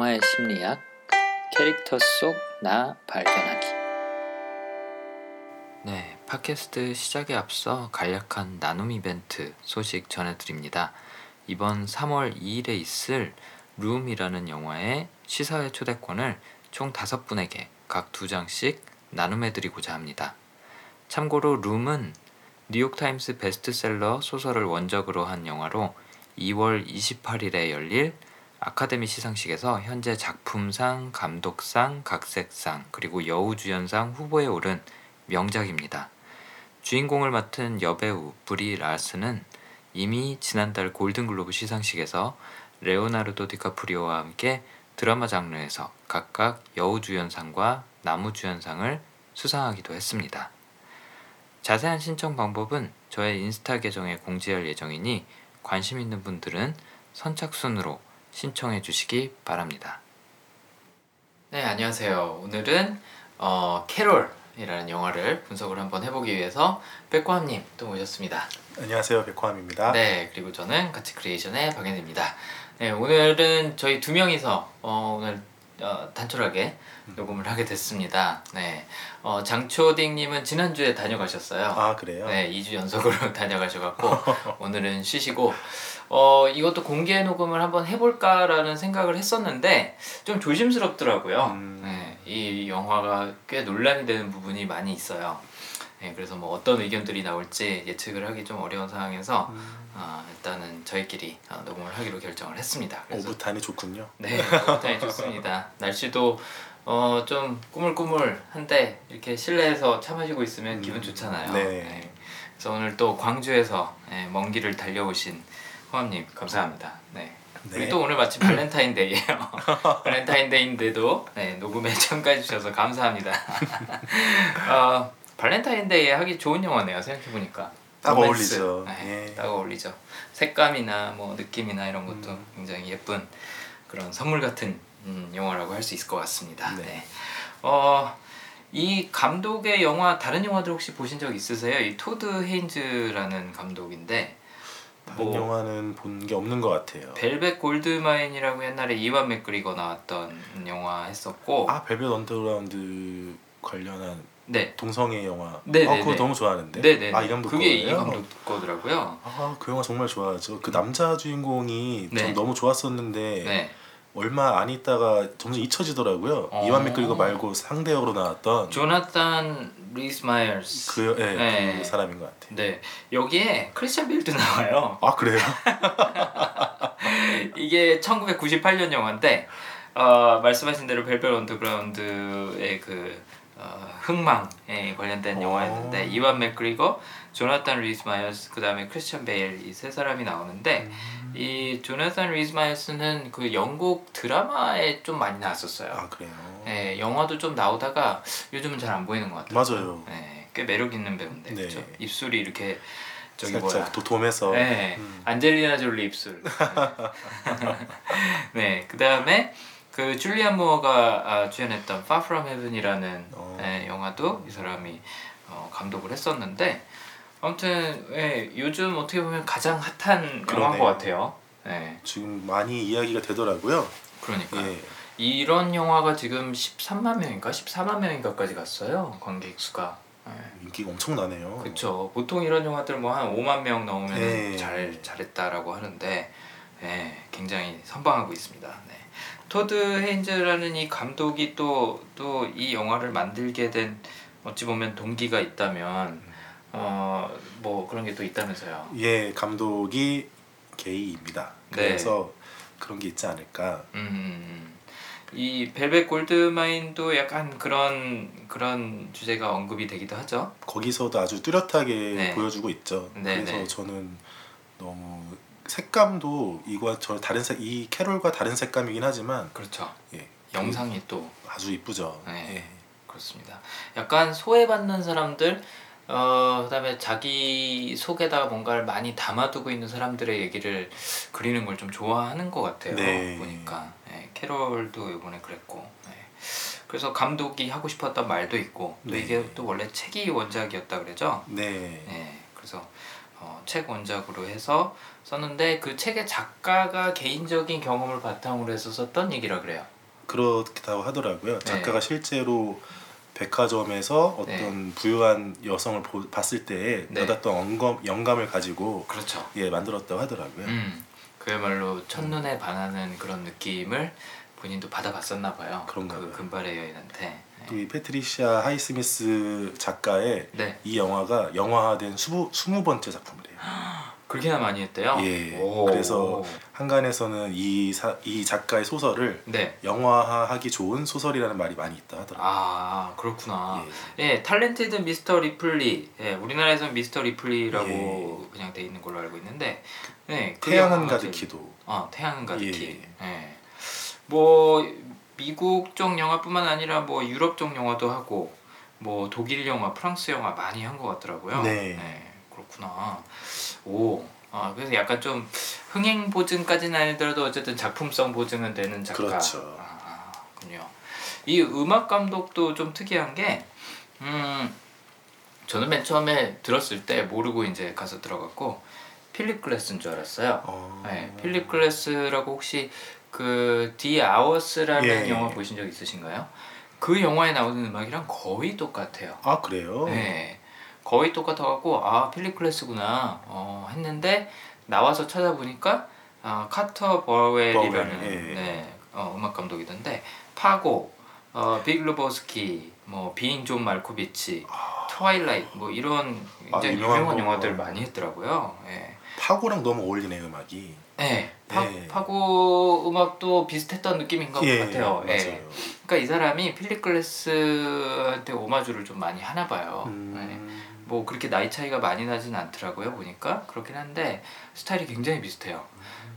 영화의 심리학 캐릭터 속 나 발견하기 네, 팟캐스트 시작에 앞서 간략한 나눔 이벤트 소식 전해드립니다. 이번 3월 2일에 있을 룸이라는 영화의 시사회 초대권을 총 5분에게 각 2장씩 나눔해드리고자 합니다. 참고로 룸은 뉴욕타임스 베스트셀러 소설을 원작으로 한 영화로 2월 28일에 열릴 아카데미 시상식에서 현재 작품상, 감독상, 각색상, 그리고 여우주연상 후보에 오른 명작입니다. 주인공을 맡은 여배우 브리 라스는 이미 지난달 골든글로브 시상식에서 레오나르도 디카프리오와 함께 드라마 장르에서 각각 여우주연상과 나무주연상을 수상하기도 했습니다. 자세한 신청 방법은 저의 인스타 계정에 공지할 예정이니 관심 있는 분들은 선착순으로 신청해 주시기 바랍니다. 네, 안녕하세요. 오늘은 어, 캐롤이라는 영화를 분석을 한번 해보기 위해서 백호암님 또 모셨습니다. 안녕하세요, 백호암입니다. 네, 그리고 저는 가치 크리에이션의 박현입니다. 네, 오늘은 저희 두 명이서 어, 오늘 어, 단촐하게 녹음을 하게 됐습니다. 네, 어, 장초딩님은 지난주에 다녀가셨어요. 아 그래요? 네, 2주 연속으로 다녀가셔갖고 오늘은 쉬시고 어 이것도 공개 녹음을 한번 해볼까라는 생각을 했었는데 좀 조심스럽더라고요. 음. 네, 이 영화가 꽤 논란이 되는 부분이 많이 있어요. 네, 그래서 뭐 어떤 의견들이 나올지 예측을 하기 좀 어려운 상황에서 음. 어, 일단은 저희끼리 어, 녹음을 하기로 결정을 했습니다. 그래서 오붓하니 좋군요. 네, 굉장히 좋습니다. 날씨도 어, 좀 꾸물꾸물한데 이렇게 실내에서 차 마시고 있으면 음, 기분 좋잖아요. 네. 그래서 오늘 또 광주에서 예, 먼 길을 달려오신 호암님 감사합니다. 네. 네. 우리 또 오늘 마침 발렌타인데이예요. 발렌타인데이인데도 네, 녹음에 참가해 주셔서 감사합니다. 어, 발렌타인데이에 하기 좋은 영화네요. 생각해 보니까. 딱 어울리죠. 네, 예. 딱 어울리죠. 색감이나 뭐 느낌이나 이런 것도 음. 굉장히 예쁜 그런 선물 같은 음, 영화라고 할 수 있을 것 같습니다. 네. 네. 어, 이 감독의 영화 다른 영화들 혹시 보신 적 있으세요? 이 토드 헤인즈라는 감독인데 다른 뭐 영화는 본 게 없는 것 같아요. 벨벳 골드마인이라고 옛날에 이완 맥그리거 나왔던 영화 했었고 아 벨벳 언더그라운드 관련한 네. 동성애 영화. 네, 아 네, 그거 네. 너무 좋아하는데. 네 네. 아 이 감독 그게 이 거예요? 감독 거더라고요. 아 그 영화 정말 좋아하죠. 그 남자 주인공이 네. 전 너무 좋았었는데 네. 얼마 안 있다가 점점 잊혀지더라고요. 어. 이완 맥그리거 말고 상대 역으로 나왔던 조나탄 리스 마이어스. 그, 예, 네. 그 사람인 것 같아요. 네. 여기에 크리스찬 베일도 나와요. 아 그래요? 이게 1998년 영화인데 어, 말씀하신 대로 벨벳 언더그라운드의 그 어, 흥망에 관련된 오. 영화였는데 이완 맥그리거, 조나탄 리스 마이어스, 그 다음에 크리스찬 베일 이 세 사람이 나오는데 음. 이 조나탄 리스 마이어스는 그 영국 드라마에 좀 많이 나왔었어요. 아 그래요? 네, 영화도 좀 나오다가 요즘은 잘 안 보이는 것 같아요. 맞아요. 네, 꽤 매력 있는 배우인데 네. 그렇죠? 입술이 이렇게 저기 뭐야? 도톰해서 네, 음. 안젤리나 졸리 입술. 네, 그 다음에 그 줄리안 무어가 아, 주연했던 Far From Heaven이라는 어. 네, 영화도 이 사람이 어, 감독을 했었는데 아무튼 예, 요즘 어떻게 보면 가장 핫한 영화인 그러네요. 것 같아요. 네, 지금 많이 이야기가 되더라고요. 그러니까 예. 이런 영화가 지금 13만 명인가 14만 명인가까지 갔어요 관객 수가. 네. 인기가 엄청나네요. 그렇죠. 보통 이런 영화들 뭐 한 5만 명 넘으면 네. 잘 잘했다라고 하는데 예, 굉장히 선방하고 있습니다. 네. 토드 헤인즈라는 이 감독이 또 또 이 영화를 만들게 된 어찌 보면 동기가 있다면 어 뭐 그런 게 또 있다면서요. 예, 감독이 게이입니다. 네. 그래서 그런 게 있지 않을까. 음. 이 벨벳 골드마인도 약간 그런 그런 주제가 언급이 되기도 하죠. 거기서도 아주 뚜렷하게 네. 보여주고 있죠. 네, 그래서 네. 저는 너무 색감도 이거 저 다른 색 이 캐롤과 다른 색감이긴 하지만 그렇죠. 예, 영상이 또 아주 이쁘죠. 네. 예. 그렇습니다. 약간 소외받는 사람들, 어, 그다음에 자기 속에다가 뭔가를 많이 담아두고 있는 사람들의 얘기를 그리는 걸 좀 좋아하는 것 같아요. 네. 보니까 예, 캐롤도 이번에 그랬고, 예. 그래서 감독이 하고 싶었던 말도 있고, 또 네. 이게 또 원래 책이 원작이었다 그러죠. 네. 예, 그래서 어, 책 원작으로 해서 썼는데 그 책의 작가가 개인적인 경험을 바탕으로 해서 썼던 얘기라 그래요. 그렇다고 하더라고요. 네. 작가가 실제로 백화점에서 어떤 부유한 여성을 보- 봤을 때에 네. 받았던 영감, 영감을 가지고 그렇죠. 예 만들었다고 하더라고요. 음, 그야말로 첫눈에 반하는 그런 느낌을 본인도 받아봤었나 봐요. 그런가 그. 금발의 여인한테. 또 이 패트리시아 하이스미스 작가의 네, 이 영화가 영화화된 스무, 스무 번째 작품이래요. 그렇게나 많이 했대요. 예, 오. 그래서 한간에서는 이, 사, 이 작가의 소설을 네, 영화화하기 좋은 소설이라는 말이 많이 있다 하더라고요. 아 그렇구나. 예. 예, Talented Mr. Ripley. 예, 우리나라에서는 미스터 리플리라고 예. 그냥 돼 있는 걸로 알고 있는데, 네, 그 태양은 가득히도 어, 태양은 가득히. 예. 예. 뭐 미국 쪽 영화뿐만 아니라 뭐 유럽 쪽 영화도 하고, 뭐 독일 영화, 프랑스 영화 많이 한 것 같더라고요. 네. 그렇구나. 오. 아, 그래서 약간 좀 흥행 보증까지는 아니더라도 어쨌든 작품성 보증은 되는 작가. 그렇죠. 아, 군요. 이 음악 감독도 좀 특이한 게, 음, 저는 맨 처음에 들었을 때 모르고 이제 가서 들어갖고 필립 글래스인 줄 알았어요. 어... 네, 필립 글래스라고 혹시 그 디 아워스라는 예. 영화 보신 적 있으신가요? 그 영화에 나오는 음악이랑 거의 똑같아요. 아 그래요? 네, 거의 똑같아갖고 아 필립 글래스구나 어, 했는데 나와서 찾아보니까 아, 카터 버웰이라는 버웰, 예. 네, 어, 음악 감독이던데 파고, 어, 빅 르보스키, 뭐 비잉 존 말코비치, 트와일라이트 뭐 이런 아, 굉장히 유명한 유명한 거. 영화들 많이 했더라고요. 예. 파고랑 너무 어울리네 음악이. 네, 파, 예. 파고 음악도 비슷했던 느낌인 것 예, 같아요. 예. 맞아요. 그러니까 이 사람이 필립 글래스한테 오마주를 좀 많이 하나 봐요. 네. 음... 뭐 그렇게 나이 차이가 많이 나진 않더라고요 보니까 그렇긴 한데 스타일이 굉장히 비슷해요.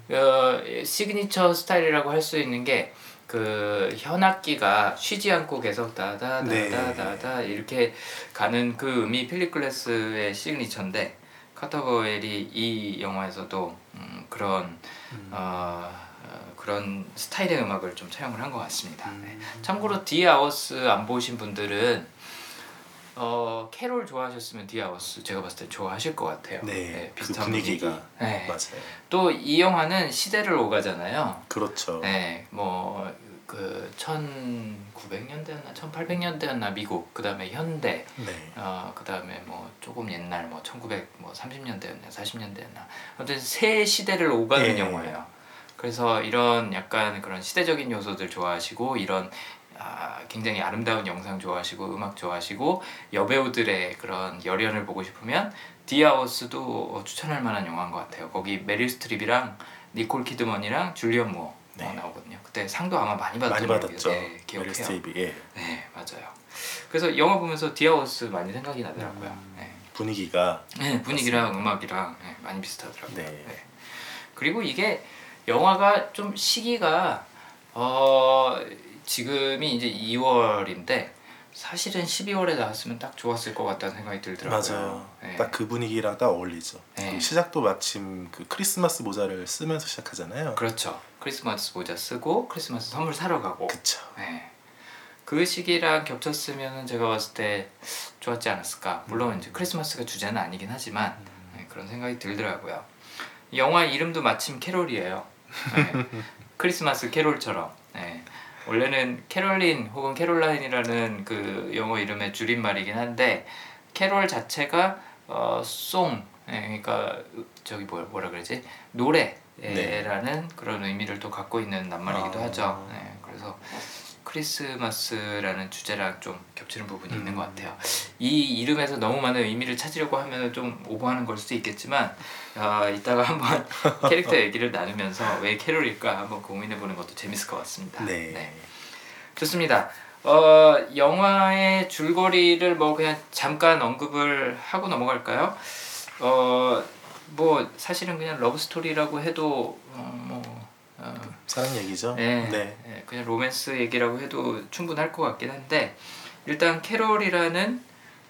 어, 시그니처 스타일이라고 할 수 있는 게 그 현악기가 쉬지 않고 계속 다다다다다다 이렇게 가는 그 음이 필립 글래스의 시그니처인데 카터 버웰이 이 영화에서도 음, 그런 어, 어, 그런 스타일의 음악을 좀 차용을 한 것 같습니다. 네. 참고로 디 아워스 안 보신 분들은 어 캐롤 좋아하셨으면 디 아워스 제가 봤을 때 좋아하실 것 같아요. 네, 그 비슷한 분위기가 분위기. 네. 맞아요. 또 이 영화는 시대를 오가잖아요. 그렇죠. 네, 뭐 그 1900년대였나 1800년대였나 미국 그다음에 현대 네. 어 그다음에 뭐 조금 옛날 뭐 1930년대였나 40년대였나 아무튼 새 시대를 오가는 예. 영화예요. 그래서 이런 약간 그런 시대적인 요소들 좋아하시고 이런 아, 굉장히 아름다운 영상 좋아하시고 음악 좋아하시고 여배우들의 그런 열연을 보고 싶으면 디 아워스도 어, 추천할 만한 영화인 것 같아요. 거기 메릴 스트립이랑 니콜 키드먼이랑 줄리언 무어 네. 어, 나오거든요. 그때 상도 아마 많이 받았던 많이 받았죠. 네, 메릴 기억해요. 스트립이 예. 네 맞아요. 그래서 영화 보면서 디 아워스 많이 생각이 나더라고요. 음. 네. 분위기가 네, 분위기랑 음악이랑 네, 많이 비슷하더라고요. 네. 네. 그리고 이게 영화가 좀 시기가 어 지금이 이제 2월인데 사실은 12월에 나왔으면 딱 좋았을 것 같다는 생각이 들더라고요. 맞아요. 네. 딱그 분위기랑 딱 어울리죠. 네. 시작도 마침 그 크리스마스 모자를 쓰면서 시작하잖아요. 그렇죠. 크리스마스 모자 쓰고 크리스마스 선물 사러 가고. 그쵸. 네. 그 시기랑 겹쳤으면 제가 봤을 때 좋았지 않았을까. 물론 이제 크리스마스가 주제는 아니긴 하지만 네, 그런 생각이 들더라고요. 이 영화 이름도 마침 캐롤이에요. 네. 크리스마스 캐롤처럼. 네. 원래는 캐롤린 혹은 캐롤라인이라는 그 영어 이름의 줄임말이긴 한데 캐롤 자체가 어, song, 네, 그러니까 저기 뭐 뭐라 그러지 노래라는 그런 의미를 또 갖고 있는 낱말이기도 아. 하죠. 네, 그래서 크리스마스라는 주제랑 좀 겹치는 부분이 있는 음. 것 같아요. 이 이름에서 너무 많은 의미를 찾으려고 하면 좀 오버하는 걸 수도 있겠지만 어, 이따가 한번 캐릭터 얘기를 나누면서 왜 캐롤일까 한번 고민해보는 것도 재밌을 것 같습니다. 네. 좋습니다. 어, 영화의 줄거리를 뭐 그냥 잠깐 언급을 하고 넘어갈까요? 어, 뭐 사실은 그냥 러브 스토리라고 해도 어, 뭐 어, 사랑 얘기죠. 네, 네. 네, 그냥 로맨스 얘기라고 해도 충분할 것 같긴 한데 일단 캐롤이라는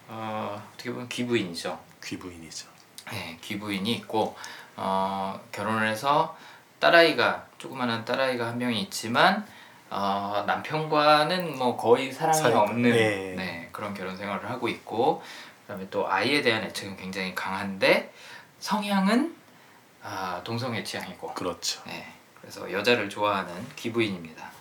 어, 어떻게 보면 귀부인이죠. 귀부인이죠. 네, 귀부인이 있고 어, 결혼을 해서 딸아이가 조그마한 딸아이가 한 명이 있지만 어, 남편과는 뭐 거의 사랑이 사이가, 없는 네. 네, 그런 결혼 생활을 하고 있고 그다음에 또 아이에 대한 애착은 굉장히 강한데 성향은 아, 동성애 취향이고 그렇죠. 네, 그래서 여자를 좋아하는 귀부인입니다.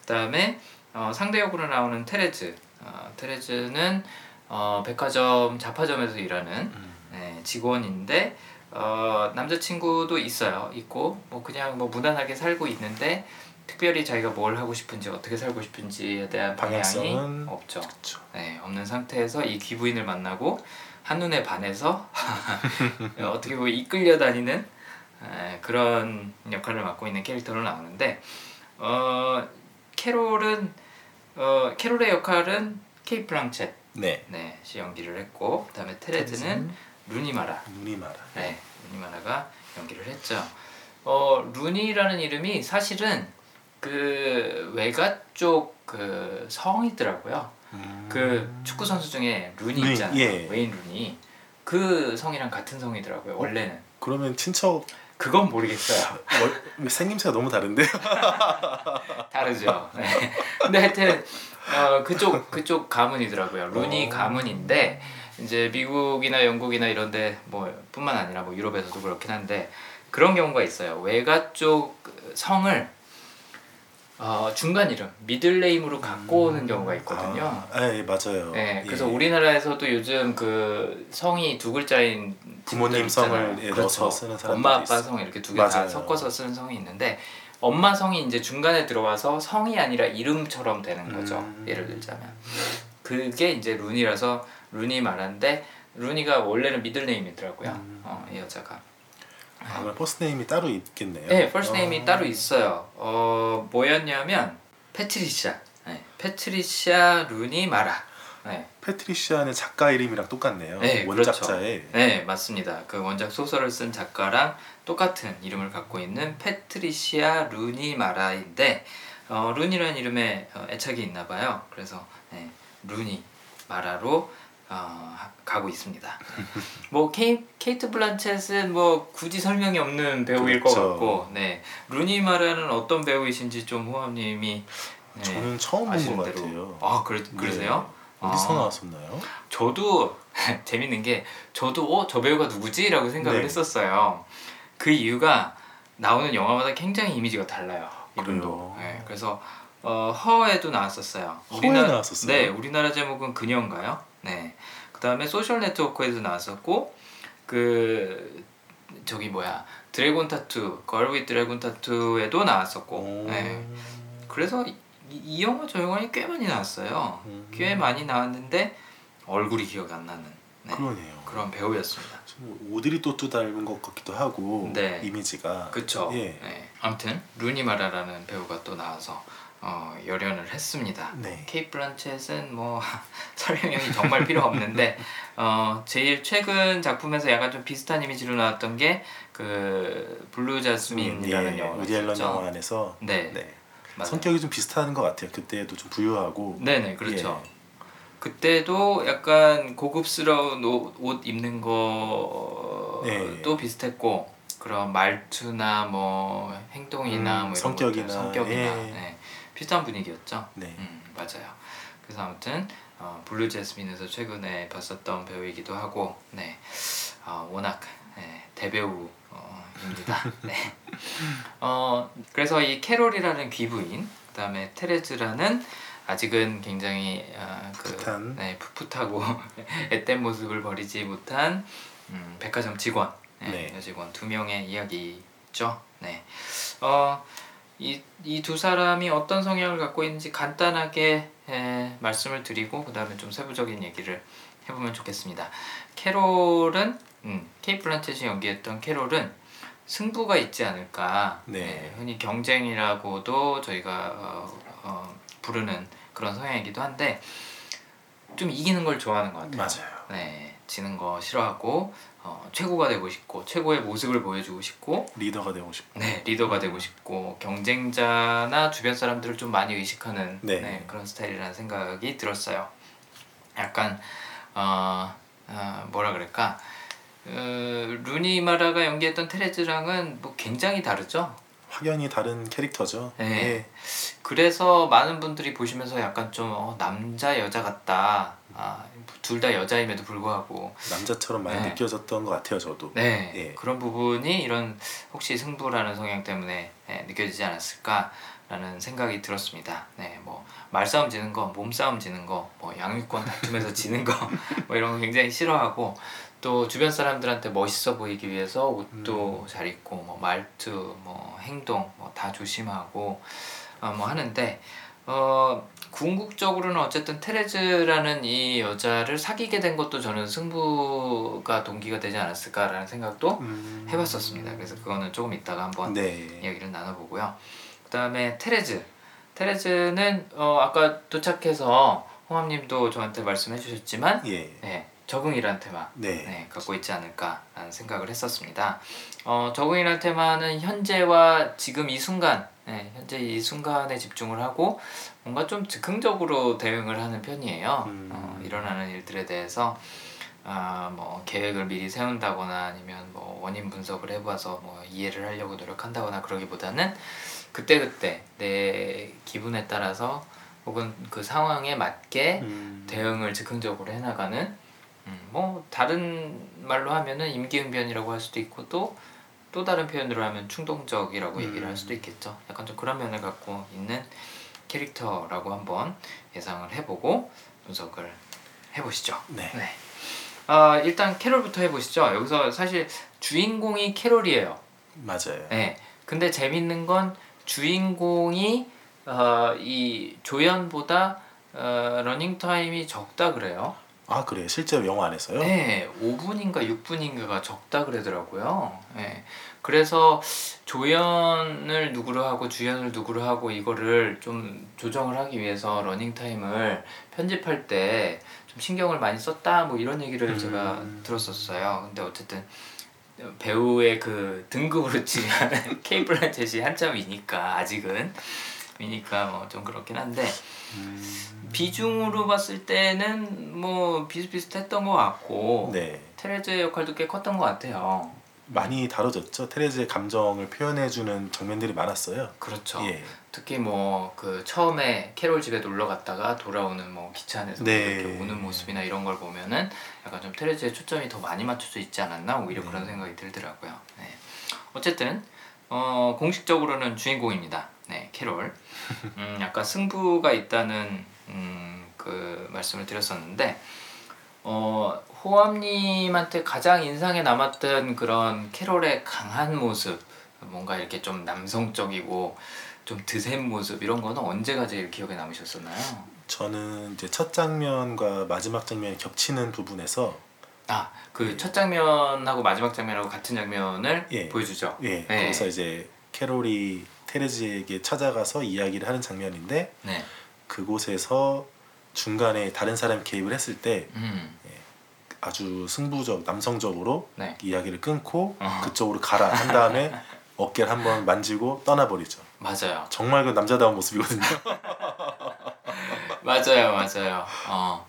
그 다음에 어, 상대 역으로 나오는 테레즈. 어, 테레즈는 어, 백화점 잡화점에서 일하는 음. 네, 직원인데 어, 남자친구도 있어요. 있고 뭐 그냥 뭐 무난하게 살고 있는데 특별히 자기가 뭘 하고 싶은지 어떻게 살고 싶은지에 대한 방향이 없죠. 그렇죠. 네, 없는 상태에서 이 귀부인을 만나고 한눈에 반해서 어떻게 보면 이끌려 다니는 에, 그런 역할을 맡고 있는 캐릭터로 나오는데 어, 캐롤은 어, 캐롤의 역할은 케이 플랑쳇 네. 네, 씨 연기를 했고 그다음에 테레즈는 루니마라 말아. 네, 루니마라가 연기를 했죠. 어, 루니라는 이름이 사실은 그 외가 쪽 그 성이더라고요. 음. 그 축구 선수 중에 루니 루니, 있잖아요. 예. 웨인 루니. 그 성이랑 같은 성이더라고요. 원래는. 그러면 친척 그건 모르겠어요. 월- 생김새가 너무 다른데? 다르죠. 네. 근데 하여튼 어, 그쪽 그쪽 가문이더라고요. 루니 어. 가문인데 이제 미국이나 영국이나 이런데 뭐 뿐만 아니라 뭐 유럽에서도 그렇긴 한데 그런 경우가 있어요. 외가 쪽 성을 어, 중간 이름 미들 네임으로 갖고 오는 경우가 있거든요. 아, 예, 맞아요. 네, 그래서 예. 우리나라에서도 요즘 그 성이 두 글자인 부모님. 성을 예, 넣어서 쓰는 사람들이 엄마 아빠 있어요. 성 이렇게 두 개 다. 섞어서 쓰는 성이 있는데 엄마 성이 이제 중간에 들어와서 성이 아니라 이름처럼 되는 거죠. 음. 예를 들자면 그게 이제 루니라서 루니 마라인데 루니가 원래는 middle name이더라고요. 음. 어, 이 여자가. 아, 그럼 first name이 따로 있겠네요. 네, first name이 어. 따로 있어요. 어, 뭐였냐면 패트리샤. 네, 패트리샤 루니 마라. 네. 패트리시아는 작가 이름이랑 똑같네요. 네, 원작자의 네, 맞습니다. 그 원작 소설을 쓴 작가랑 똑같은 이름을 갖고 있는 패트리시아 루니 마라인데 어, 루니라는 이름에 어, 애착이 있나 봐요. 그래서 네, 루니 마라로 어, 하- 가고 있습니다. 뭐 케이, 케이트 블란쳇은 뭐 굳이 설명이 없는 배우일 것 그렇죠. 같고, 네 루니 마라는 어떤 배우이신지 좀 후원님이 네, 저는 처음 본 것. 같아요. 아 그러, 그러세요? 네. 어디서 아. 나왔었나요? 저도 재밌는 게 저도 어 저 배우가 누구지라고 생각을 네. 했었어요. 그 이유가 나오는 영화마다 굉장히 이미지가 달라요. 이름도. 그래요? 네, 그래서 어, Her에도 나왔었어요. 허에 나왔었어요? 네, 우리나라 제목은 그녀인가요? 네. 그 다음에 소셜 네트워크에도 나왔었고 그 저기 뭐야 Dragon Tattoo Girl with Dragon Tattoo에도 나왔었고. 오. 네. 그래서 이, 이 영화 저 영화에 꽤 많이 나왔어요. 음. 꽤 많이 나왔는데 얼굴이 기억 안 나는 네, 그러네요. 그런 배우였습니다. 좀 오드리 또또 닮은 것 같기도 하고 네. 이미지가 그쵸? 예. 네. 아무튼 루니 마라라는 배우가 또 나와서 어, 열연을 했습니다. 네. 케이트 블란쳇은 뭐 설명이 정말 필요 없는데 어, 제일 최근 작품에서 약간 좀 비슷한 이미지로 나왔던 게 그 블루 자스민이라는 예, 영화가 우디 앨런. 영화 안에서 네, 네. 성격이 좀 비슷한 것 같아요. 그때도 좀 부유하고 네네 그렇죠. 예. 그때도 약간 고급스러운 옷, 옷 입는 거도 네. 비슷했고 그런 말투나 뭐 행동이나 음, 뭐 성격이나, 것들, 성격이나 예. 네, 비슷한 분위기였죠. 네. 음, 맞아요. 그래서 아무튼 어, 블루 재스민에서 최근에 봤었던 배우이기도 하고 네 어, 워낙 네, 대배우입니다. 네. 어 그래서 이 캐롤이라는 귀부인 그다음에 테레즈라는 아직은 굉장히 아, 그, 풋한. 네, 풋풋하고 앳된 모습을 버리지 못한 음, 백화점 직원 네, 네. 여직원 두 명의 이야기죠. 네. 어, 이 이 두 사람이 어떤 성향을 갖고 있는지 간단하게 에, 말씀을 드리고 그 다음에 좀 세부적인 얘기를 해보면 좋겠습니다. 캐롤은 음, 케이 플란쳇이 연기했던 캐롤은 승부가 있지 않을까. 네. 네, 흔히 경쟁이라고도 저희가 어, 어, 부르는 그런 성향이기도 한데 좀 이기는 걸 좋아하는 것 같아요. 맞아요. 네, 지는 거 싫어하고 어, 최고가 되고 싶고 최고의 모습을 보여주고 싶고 리더가 되고 싶고 네 리더가 되고 싶고 경쟁자나 주변 사람들을 좀 많이 의식하는 네. 네, 그런 스타일이라는 생각이 들었어요. 약간 어, 어, 뭐라 그럴까 어, 루니 마라가 연기했던 테레즈랑은 뭐 굉장히 다르죠. 확연히 다른 캐릭터죠. 네. 예. 그래서 많은 분들이 보시면서 약간 좀 어, 남자 여자 같다. 아, 둘 다 여자임에도 불구하고 남자처럼 많이 네. 느껴졌던 것 같아요, 저도. 네 예. 그런 부분이 이런 혹시 승부라는 성향 때문에 예, 느껴지지 않았을까라는 생각이 들었습니다. 네, 뭐 말싸움 지는 거, 몸싸움 지는 거, 뭐 양육권 다툼에서 지는 거, 뭐 이런 거 굉장히 싫어하고 또 주변 사람들한테 멋있어 보이기 위해서 옷도 잘 입고 뭐 말투, 뭐 행동 뭐 다 조심하고 어, 뭐 하는데 어 궁극적으로는 어쨌든 테레즈라는 이 여자를 사귀게 된 것도 저는 승부가 동기가 되지 않았을까라는 생각도 음. 해봤었습니다. 그래서 그거는 조금 이따가 한번 네. 이야기를 나눠보고요. 그 다음에 테레즈. 테레즈는 어, 아까 도착해서 홍합님도 저한테 말씀해주셨지만 예. 네, 적응이란 테마 네. 네, 갖고 있지 않을까라는 생각을 했었습니다. 어, 적응이란 테마는 현재와 지금 이 순간, 네, 현재 이 순간에 집중을 하고 뭔가 좀 즉흥적으로 대응을 하는 편이에요. 음. 어, 일어나는 일들에 대해서 아, 뭐 계획을 미리 세운다거나 아니면 뭐 원인 분석을 해봐서 뭐 이해를 하려고 노력한다거나 그러기보다는 그때그때 내 기분에 따라서 혹은 그 상황에 맞게 음. 대응을 즉흥적으로 해나가는 음, 뭐 다른 말로 하면은 임기응변이라고 할 수도 있고 또또 다른 표현으로 하면 충동적이라고 얘기를 할 수도 있겠죠. 약간 좀 그런 면을 갖고 있는 캐릭터라고 한번 예상을 해보고 분석을 해보시죠. 네. 네. 아 일단 캐롤부터 해보시죠. 여기서 사실 주인공이 캐롤이에요. 맞아요. 네. 근데 재밌는 건 주인공이 어, 이 조연보다 어, 러닝 타임이 적다 그래요. 아 그래요. 실제로 영화 안에서요? 네, 5분인가 6분인가가 적다 그러더라고요. 네. 그래서 조연을 누구로 하고 주연을 누구로 하고 이거를 좀 조정을 하기 위해서 러닝 타임을 편집할 때 좀 신경을 많이 썼다 뭐 이런 얘기를 음. 제가 들었었어요. 근데 어쨌든 배우의 그 등급으로 치면 케이트 블란쳇이 한참이니까 아직은 이니까 뭐 좀 그렇긴 한데 음. 비중으로 봤을 때는 뭐 비슷비슷했던 것 같고 네. 테레즈의 역할도 꽤 컸던 것 같아요. 많이 다뤄졌죠. 테레즈의 감정을 표현해주는 장면들이 많았어요. 그렇죠. 예. 특히 뭐 그 처음에 캐롤 집에 놀러 갔다가 돌아오는 뭐 기차 안에서 네. 이렇게 우는 모습이나 이런 걸 보면은 약간 좀 테레즈의 초점이 더 많이 맞춰져 있지 않았나 오히려 네. 그런 생각이 들더라고요. 네. 어쨌든 어, 공식적으로는 주인공입니다. 네, 캐롤. 음, 약간 승부가 있다는 음, 그 말씀을 드렸었는데 어, 호암님한테 가장 인상에 남았던 그런 캐롤의 강한 모습, 뭔가 이렇게 좀 남성적이고 좀 드센 모습 이런 거는 언제가 제일 기억에 남으셨었나요? 저는 이제 첫 장면과 마지막 장면이 겹치는 부분에서 아, 그 첫 장면하고 마지막 장면하고 같은 장면을 예. 보여주죠. 예, 네. 거기서 이제 캐롤이 테레즈에게 찾아가서 이야기를 하는 장면인데 네. 그곳에서 중간에 다른 사람이 개입을 했을 때 음. 아주 승부적 남성적으로 네. 이야기를 끊고 어. 그쪽으로 가라 한 다음에 어깨를 한번 만지고 떠나버리죠. 맞아요. 정말 그 남자다운 모습이거든요. 맞아요, 맞아요. 어,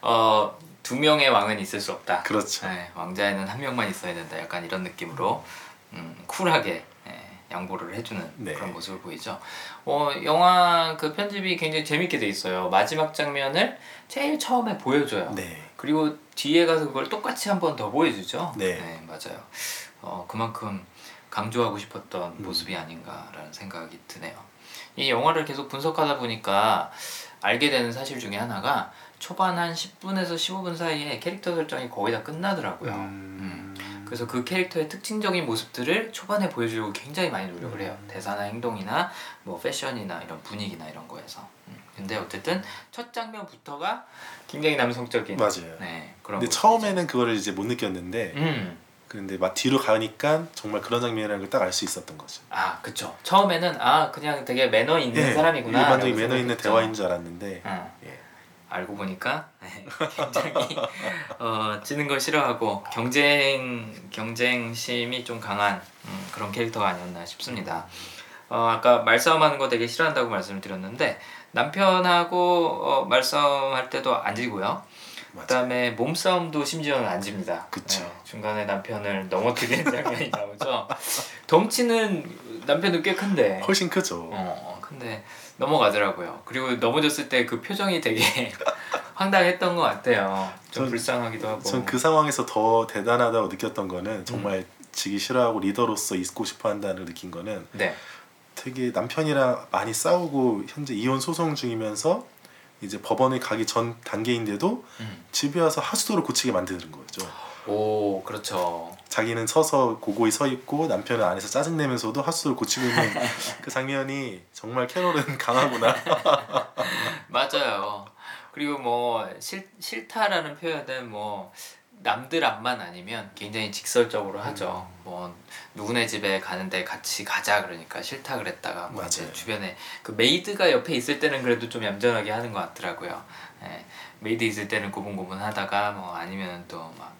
어, 두 명의 왕은 있을 수 없다. 그렇죠. 네, 왕자에는 한 명만 있어야 된다. 약간 이런 느낌으로 음, 쿨하게 예, 양보를 해주는 네. 그런 모습을 보이죠. 어, 영화 그 편집이 굉장히 재밌게 돼 있어요. 마지막 장면을 제일 처음에 보여줘요. 네. 그리고 뒤에 가서 그걸 똑같이 한 번 더 보여주죠. 네. 맞아요. 어, 그만큼 강조하고 싶었던 음. 모습이 아닌가라는 생각이 드네요. 이 영화를 계속 분석하다 보니까 알게 되는 사실 중에 하나가 초반 한 10분에서 15분 사이에 캐릭터 설정이 거의 다 끝나더라고요. 음. 그래서 그 캐릭터의 특징적인 모습들을 초반에 보여주려고 굉장히 많이 노력을 해요. 음. 대사나 행동이나 뭐 패션이나 이런 분위기나 이런 거에서. 음. 근데 어쨌든 첫 장면부터가 굉장히 남성적인 맞아요. 네, 그런 근데. 처음에는 그거를 이제 못 느꼈는데 음. 근데 막 뒤로 가니까 정말 그런 장면이라는 걸 딱 알 수 있었던 거죠. 아, 그쵸. 처음에는 아, 그냥 되게 매너 있는 예, 사람이구나. 일반적인 매너 있는. 대화인 줄 알았는데 응. 예. 알고 보니까 네, 굉장히 어, 찌는 걸 싫어하고 경쟁 경쟁심이 좀 강한 음, 그런 캐릭터가 아니었나 싶습니다. 어, 아까 말싸움하는 거 되게 싫어한다고 말씀을 드렸는데 남편하고 어, 말싸움할 때도 안 지고요. 맞아. 그다음에 몸싸움도 심지어는 안 집니다. 그쵸. 네, 중간에 남편을 넘어뜨리는 장면이 나오죠. 덩치는 남편도 꽤 큰데. 훨씬 크죠. 어, 근데 넘어가더라고요. 그리고 넘어졌을 때 그 표정이 되게 황당했던 것 같아요. 좀 전- 불쌍하기도 하고. 전 그 상황에서 더 대단하다고 느꼈던 거는 정말 음. 지기 싫어하고 리더로서 있고 싶어 한다는 느낀 거는 네. 되게 남편이랑 많이 싸우고 현재 이혼 소송 중이면서 이제 법원에 가기 전 단계인데도 음. 집에 와서 하수도를 고치게 만드는 거죠. 오, 그렇죠. 자기는 서서 고고히 서 있고 남편은 안에서 짜증 내면서도 하수도를 고치고 있는 그 장면이 정말 캐롤은 강하구나. 맞아요. 그리고 뭐 싫, 싫다라는 표현은 뭐 남들 앞만 아니면 굉장히 직설적으로 하죠. 뭐 누구네 집에 가는데 같이 가자 그러니까 싫다 그랬다가 뭐 이제 맞아요. 주변에 그 maid가 옆에 있을 때는 그래도 좀 얌전하게 하는 것 같더라고요. 예, 메이드 있을 때는 고분고분하다가 뭐 아니면 또 막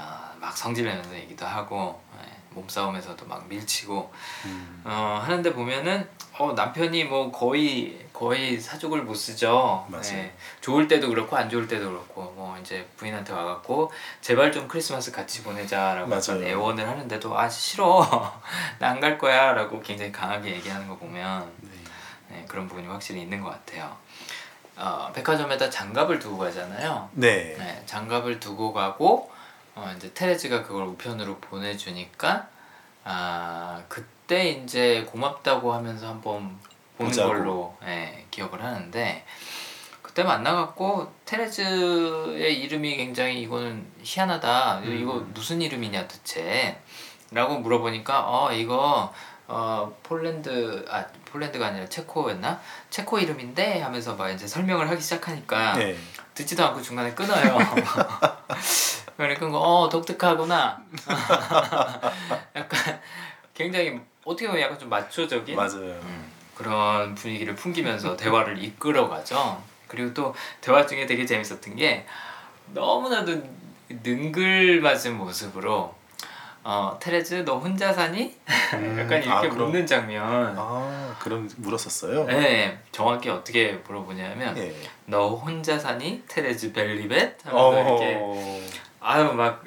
아, 막 성질내면서 얘기도 하고 예, 몸싸움에서도 막 밀치고 음, 어, 하는데 보면은 어, 남편이 뭐 거의 거의 사족을 못 쓰죠. 맞아요. 네, 좋을 때도 그렇고 안 좋을 때도 그렇고 뭐 이제 부인한테 와갖고 제발 좀 크리스마스 같이 보내자라고 애원을 하는데도 아 싫어 나 안 갈 거야라고 굉장히 강하게 얘기하는 거 보면 네. 네, 그런 부분이 확실히 있는 것 같아요. 어, 백화점에다 장갑을 두고 가잖아요. 네. 네, 장갑을 두고 가고 어, 이제 테레즈가 그걸 우편으로 보내주니까 아 그때 이제 고맙다고 하면서 한번 보는 보자고. 걸로 예, 기억을 하는데 그때 만나갖고 테레즈의 이름이 굉장히 이거는 희한하다 이거- 이거 음. 무슨 이름이냐 대체 라고 물어보니까 어 이거 어 폴란드 아 폴란드가 아니라 체코였나 체코 이름인데 하면서 막 이제 설명을 하기 시작하니까 네. 듣지도 않고 중간에 끊어요. 그러니까 어 독특하구나. 약간 굉장히 어떻게 보면 약간 좀 마초적인 맞아요. 음, 그런 분위기를 풍기면서 대화를 이끌어가죠. 그리고 또 대화 중에 되게 재밌었던 게 너무나도 능글맞은 모습으로 어 테레즈 너 혼자 사니? 음, 약간 이렇게 아, 묻는 장면. 아 그럼 물었었어요. 네, 정확히 어떻게 물어보냐면 예. 너 혼자 사니? 테레즈 벨리벳? 하면서 이렇게 어. 아유 막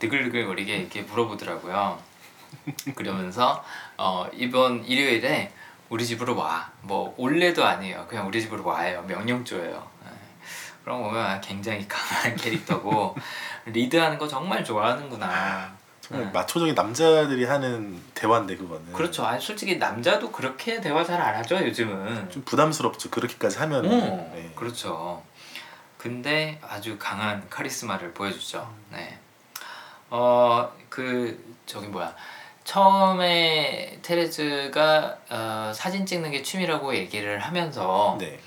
느글느글거리게 이렇게 물어보더라고요. 그러면서 어 이번 일요일에 우리 집으로 와. 뭐 올래도 아니에요. 그냥 우리 집으로 와요. 명령조예요. 네. 그런 거 보면 굉장히 강한 캐릭터고 리드하는 거 정말 좋아하는구나. 정말 네. 마초적인 남자들이 하는 대화인데 그거는. 그렇죠. 아니 솔직히 남자도 그렇게 대화 잘 안 하죠 요즘은. 좀 부담스럽죠. 그렇게까지 하면. 어, 네. 그렇죠. 근데 아주 강한 카리스마를 보여주죠. 네. 어, 그 저기 뭐야. 처음에 테레즈가 어, 사진 찍는 게 취미라고 얘기를 하면서 네.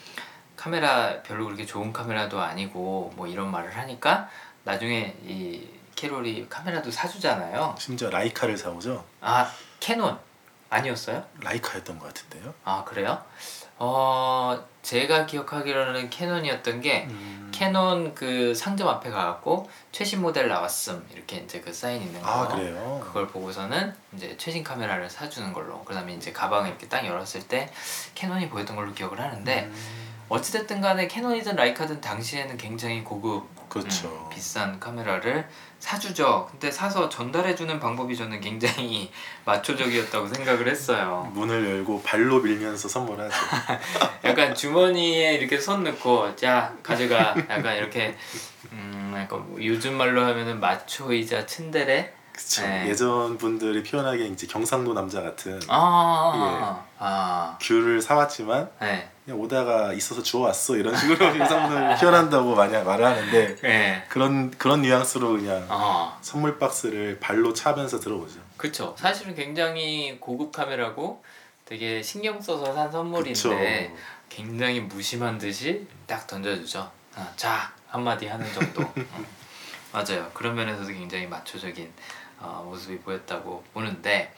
카메라 별로 그렇게 좋은 카메라도 아니고 뭐 이런 말을 하니까 나중에 이 캐롤이 카메라도 사주잖아요. 심지어 라이카를 사오죠. 아 캐논 아니었어요? 라이카였던 것 같은데요. 아 그래요? 어 제가 기억하기로는 캐논이었던 게 음. 캐논 그 상점 앞에 가갖고 최신 모델 나왔음 이렇게 이제 그 사인 있는 거 아 그래요. 그걸 보고서는 이제 최신 카메라를 사주는 걸로 그다음에 이제 가방을 이렇게 딱 열었을 때 캐논이 보였던 걸로 기억을 하는데 음, 어찌됐든 간에 캐논이든 라이카든 당시에는 굉장히 고급 그렇죠. 음, 비싼 카메라를 사주죠. 근데 사서 전달해주는 방법이 저는 굉장히 마초적이었다고 생각을 했어요. 문을 열고 발로 밀면서 선물하죠. 약간 주머니에 이렇게 손 넣고 자 가져가. 약간 이렇게 음 약간 뭐 요즘 말로 하면은 마초이자 츤데레? 그쵸. 네. 예전 분들이 표현하기에 이제 경상도 남자 같은 아, 아, 귤을 사왔지만 네, 그냥 오다가 있어서 주워왔어 이런 식으로 경상도를 표현한다고 많이 말을 하는데 네, 그런 그런 뉘앙스로 그냥 아, 선물 박스를 발로 차면서 들어오죠. 그쵸. 사실은 굉장히 고급 카메라고 되게 신경 써서 산 그쵸. 선물인데 굉장히 무심한 듯이 딱 던져주죠. 아, 자 한마디 하는 정도. 음. 맞아요. 그런 면에서도 굉장히 마초적인 어, 모습이 보였다고 보는데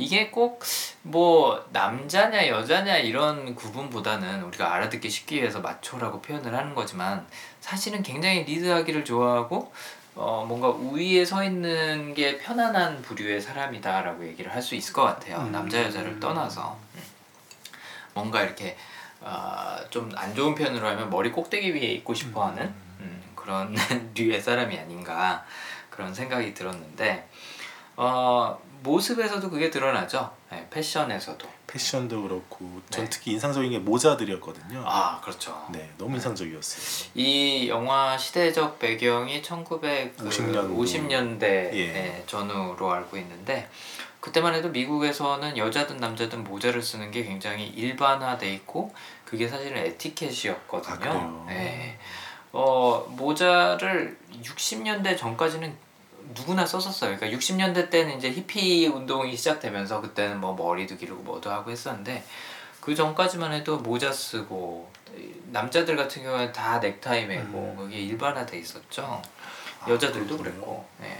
이게 꼭 뭐 남자냐 여자냐 이런 구분보다는 우리가 알아듣기 쉽기 위해서 마초라고 표현을 하는 거지만 사실은 굉장히 리드하기를 좋아하고 어, 뭔가 우위에 서 있는 게 편안한 부류의 사람이다라고 얘기를 할 수 있을 것 같아요. 음. 남자 여자를 떠나서 음. 뭔가 이렇게 어, 좀안 좋은 표현으로 하면 머리 꼭대기 위에 있고 싶어하는 음, 그런 류의 사람이 아닌가 그런 생각이 들었는데 어, 모습에서도 그게 드러나죠. 네, 패션에서도. 패션도 그렇고 전 네. 특히 인상적인 게 모자들이었거든요. 아 그렇죠. 네, 너무 인상적이었어요. 이 영화 시대적 배경이 1950년대 50 년도. 예. 네, 전후로 알고 있는데 그때만 해도 미국에서는 여자든 남자든 모자를 쓰는 게 굉장히 일반화돼 있고 그게 사실은 에티켓이었거든요. 아? 네. 어, 모자를 60년대 전까지는 누구나 썼었어요. 그러니까 60년대 때는 이제 히피 운동이 시작되면서 그때는 뭐 머리도 기르고 뭐도 하고 했었는데 그 전까지만 해도 모자 쓰고 남자들 같은 경우는 다 넥타이 매고 음. 그게 일반화돼 있었죠. 아, 여자들도. 그랬고. 네.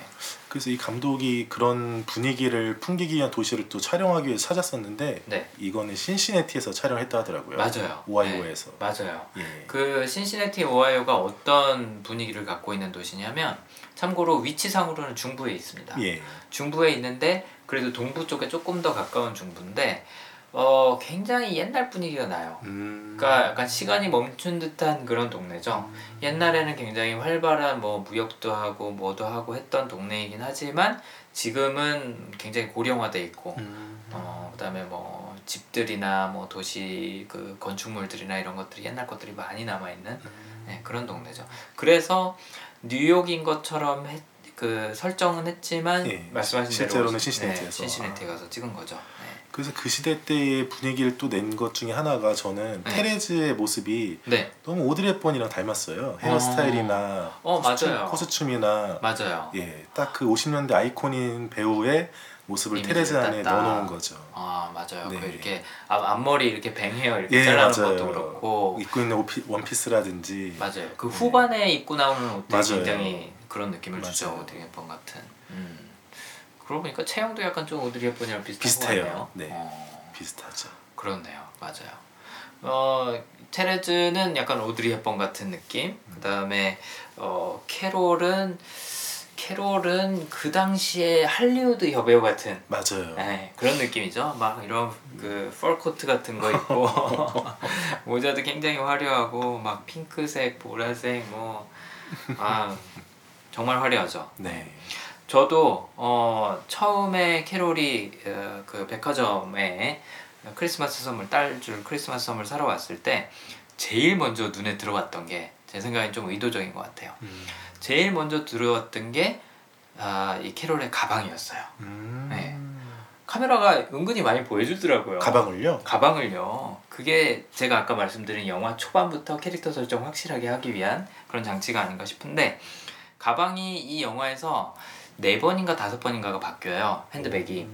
그래서 이 감독이 그런 분위기를 풍기기 위한 도시를 또 촬영하기 위해서 찾았었는데 네. 이거는 신시내티에서 촬영했다 하더라고요. 맞아요. 오하이오에서. 네, 맞아요. 예. 그 신시내티 오하이오가 어떤 분위기를 갖고 있는 도시냐면 참고로 위치상으로는 중부에 있습니다. 예. 중부에 있는데 그래도 동부 쪽에 조금 더 가까운 중부인데 어 굉장히 옛날 분위기가 나요. 음. 그러니까 약간 시간이 멈춘 듯한 그런 동네죠. 옛날에는 굉장히 활발한 뭐 무역도 하고 뭐도 하고 했던 동네이긴 하지만 지금은 굉장히 고령화돼 있고 음. 어 그다음에 뭐 집들이나 뭐 도시 그 건축물들이나 이런 것들이 옛날 것들이 많이 남아 있는 음. 네, 그런 동네죠. 그래서 뉴욕인 것처럼 했- 그 설정은 했지만 예, 말씀하신 실제로는 신시내티에서. 네, 신시내티 가서 찍은 거죠. 네. 그래서 그 시대 때의 분위기를 또 낸 것 중에 하나가 저는 네. 테레즈의 모습이 네, 너무 오드리 헵번이랑 닮았어요. 헤어스타일이나 어, 코스튬, 맞아요. 코스튬이나 맞아요. 예, 딱 그 50년대 아이콘인 배우의 모습을 테레즈 안에 딱, 딱. 넣어놓은 거죠. 아 맞아요. 네. 그 이렇게 앞, 앞머리 이렇게 뱅헤어 이렇게 예, 잘라는 맞아요. 것도 그렇고 입고 있는 오피, 원피스라든지 맞아요. 그 네. 후반에 입고 나오는 옷들이 맞아요. 굉장히 그런 느낌을 주죠. 맞아요. 오드리 헵번 같은. 음. 그러고 보니까 체형도 약간 좀 오드리 헵번이랑 비슷한 비슷해요. 것 같네요. 네. 어, 비슷하죠. 그렇네요. 맞아요. 어 테레즈는 약간 오드리 헵번 같은 느낌. 그다음에 어 캐롤은 캐롤은 그 당시에 할리우드 여배우 같은 맞아요. 네, 그런 느낌이죠. 막 이런 그 펄코트 같은 거 입고 모자도 굉장히 화려하고 막 핑크색, 보라색 뭐 아 정말 화려하죠. 네. 저도 어 처음에 캐롤이 어, 그 백화점에 크리스마스 선물 딸 줄 크리스마스 선물 사러 왔을 때 제일 먼저 눈에 들어왔던 게 제 생각엔 좀 의도적인 것 같아요. 음. 제일 먼저 들어왔던 게 아, 이 캐롤의 가방이었어요. 음. 네. 카메라가 은근히 많이 보여주더라고요. 가방을요? 가방을요. 그게 제가 아까 말씀드린 영화 초반부터 캐릭터 설정 확실하게 하기 위한 그런 장치가 아닌가 싶은데 가방이 이 영화에서 네 번인가 다섯 번인가가 바뀌어요 핸드백이.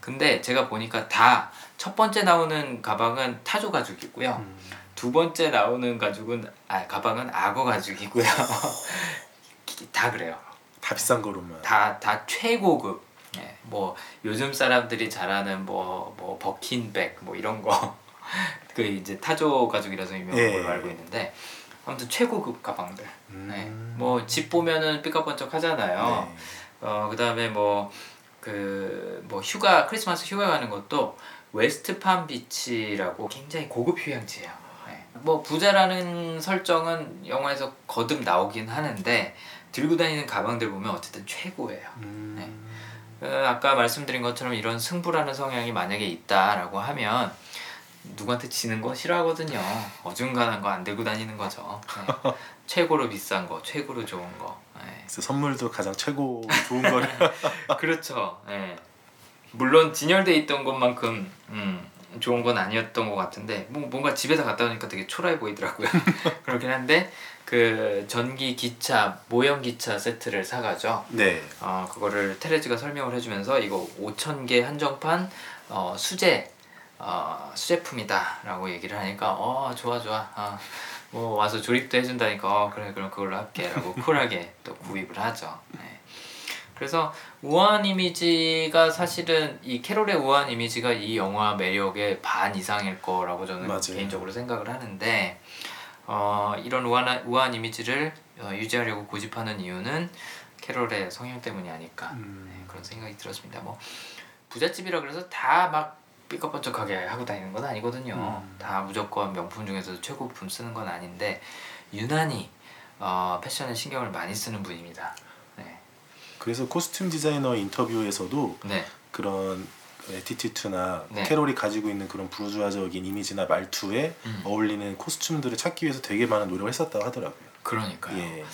근데 제가 보니까 다 첫 번째 나오는 가방은 타조 가죽이고요. 음. 두 번째 나오는 가죽은 아 가방은 악어 가죽이고요. 다 그래요. 다 비싼 거로만. 다 다 최고급. 예, 뭐 요즘 사람들이 잘하는 뭐뭐 버킨백 뭐 이런 거. 그 이제 타조 가죽이라서 유명한 예. 걸로 알고 있는데 아무튼 최고급 가방들. 음. 네. 뭐 집 보면은 삐까번쩍 하잖아요. 네. 어 그다음에 뭐 그 뭐 휴가 크리스마스 휴가 가는 것도 웨스트 팜 비치라고 굉장히 고급 휴양지예요. 네. 뭐 부자라는 설정은 영화에서 거듭 나오긴 하는데 들고 다니는 가방들 보면 어쨌든 최고예요. 음. 어, 아까 말씀드린 것처럼 이런 승부라는 성향이 만약에 있다라고 하면 누구한테 지는 거 싫어하거든요. 어중간한 거 안 들고 다니는 거죠. 네. 최고로 비싼 거, 최고로 좋은 거. 선물도 가장 최고 좋은 거를 그렇죠. 예. 물론 진열돼 있던 것만큼 음, 좋은 건 아니었던 것 같은데 뭐, 뭔가 집에다 갖다 놓으니까 되게 초라해 보이더라고요. 그렇긴 한데 그 전기 기차 모형 기차 세트를 사가죠. 네. 어, 그거를 테레즈가 설명을 해주면서 이거 5천 개 한정판 어, 수제 어, 수제품이다라고 얘기를 하니까 어 좋아 좋아 어, 뭐 와서 조립도 해준다니까 어, 그래 그럼 그걸로 할게라고 쿨하게 또 구입을 하죠. 네. 그래서 우아한 이미지가 사실은 이 캐롤의 우아한 이미지가 이 영화 매력의 반 이상일 거라고 저는 맞아요. 개인적으로 생각을 하는데 어, 이런 우아한, 우아한 이미지를 어, 유지하려고 고집하는 이유는 캐롤의 성향 때문이 아닐까 네, 음. 그런 생각이 들었습니다. 뭐 부잣집이라 그래서 다 막 삐까번쩍하게 하고 다니는 건 아니거든요. 음. 다 무조건 명품 중에서도 최고품 쓰는 건 아닌데 유난히 어, 패션에 신경을 많이 쓰는 분입니다. 네. 그래서 costume 디자이너 인터뷰에서도 네. 그런 attitude나 네. 캐롤이 가지고 있는 그런 부르주아적인 이미지나 말투에 음. 어울리는 costume들을 찾기 위해서 되게 많은 노력을 했었다고 하더라고요. 그러니까요. 예.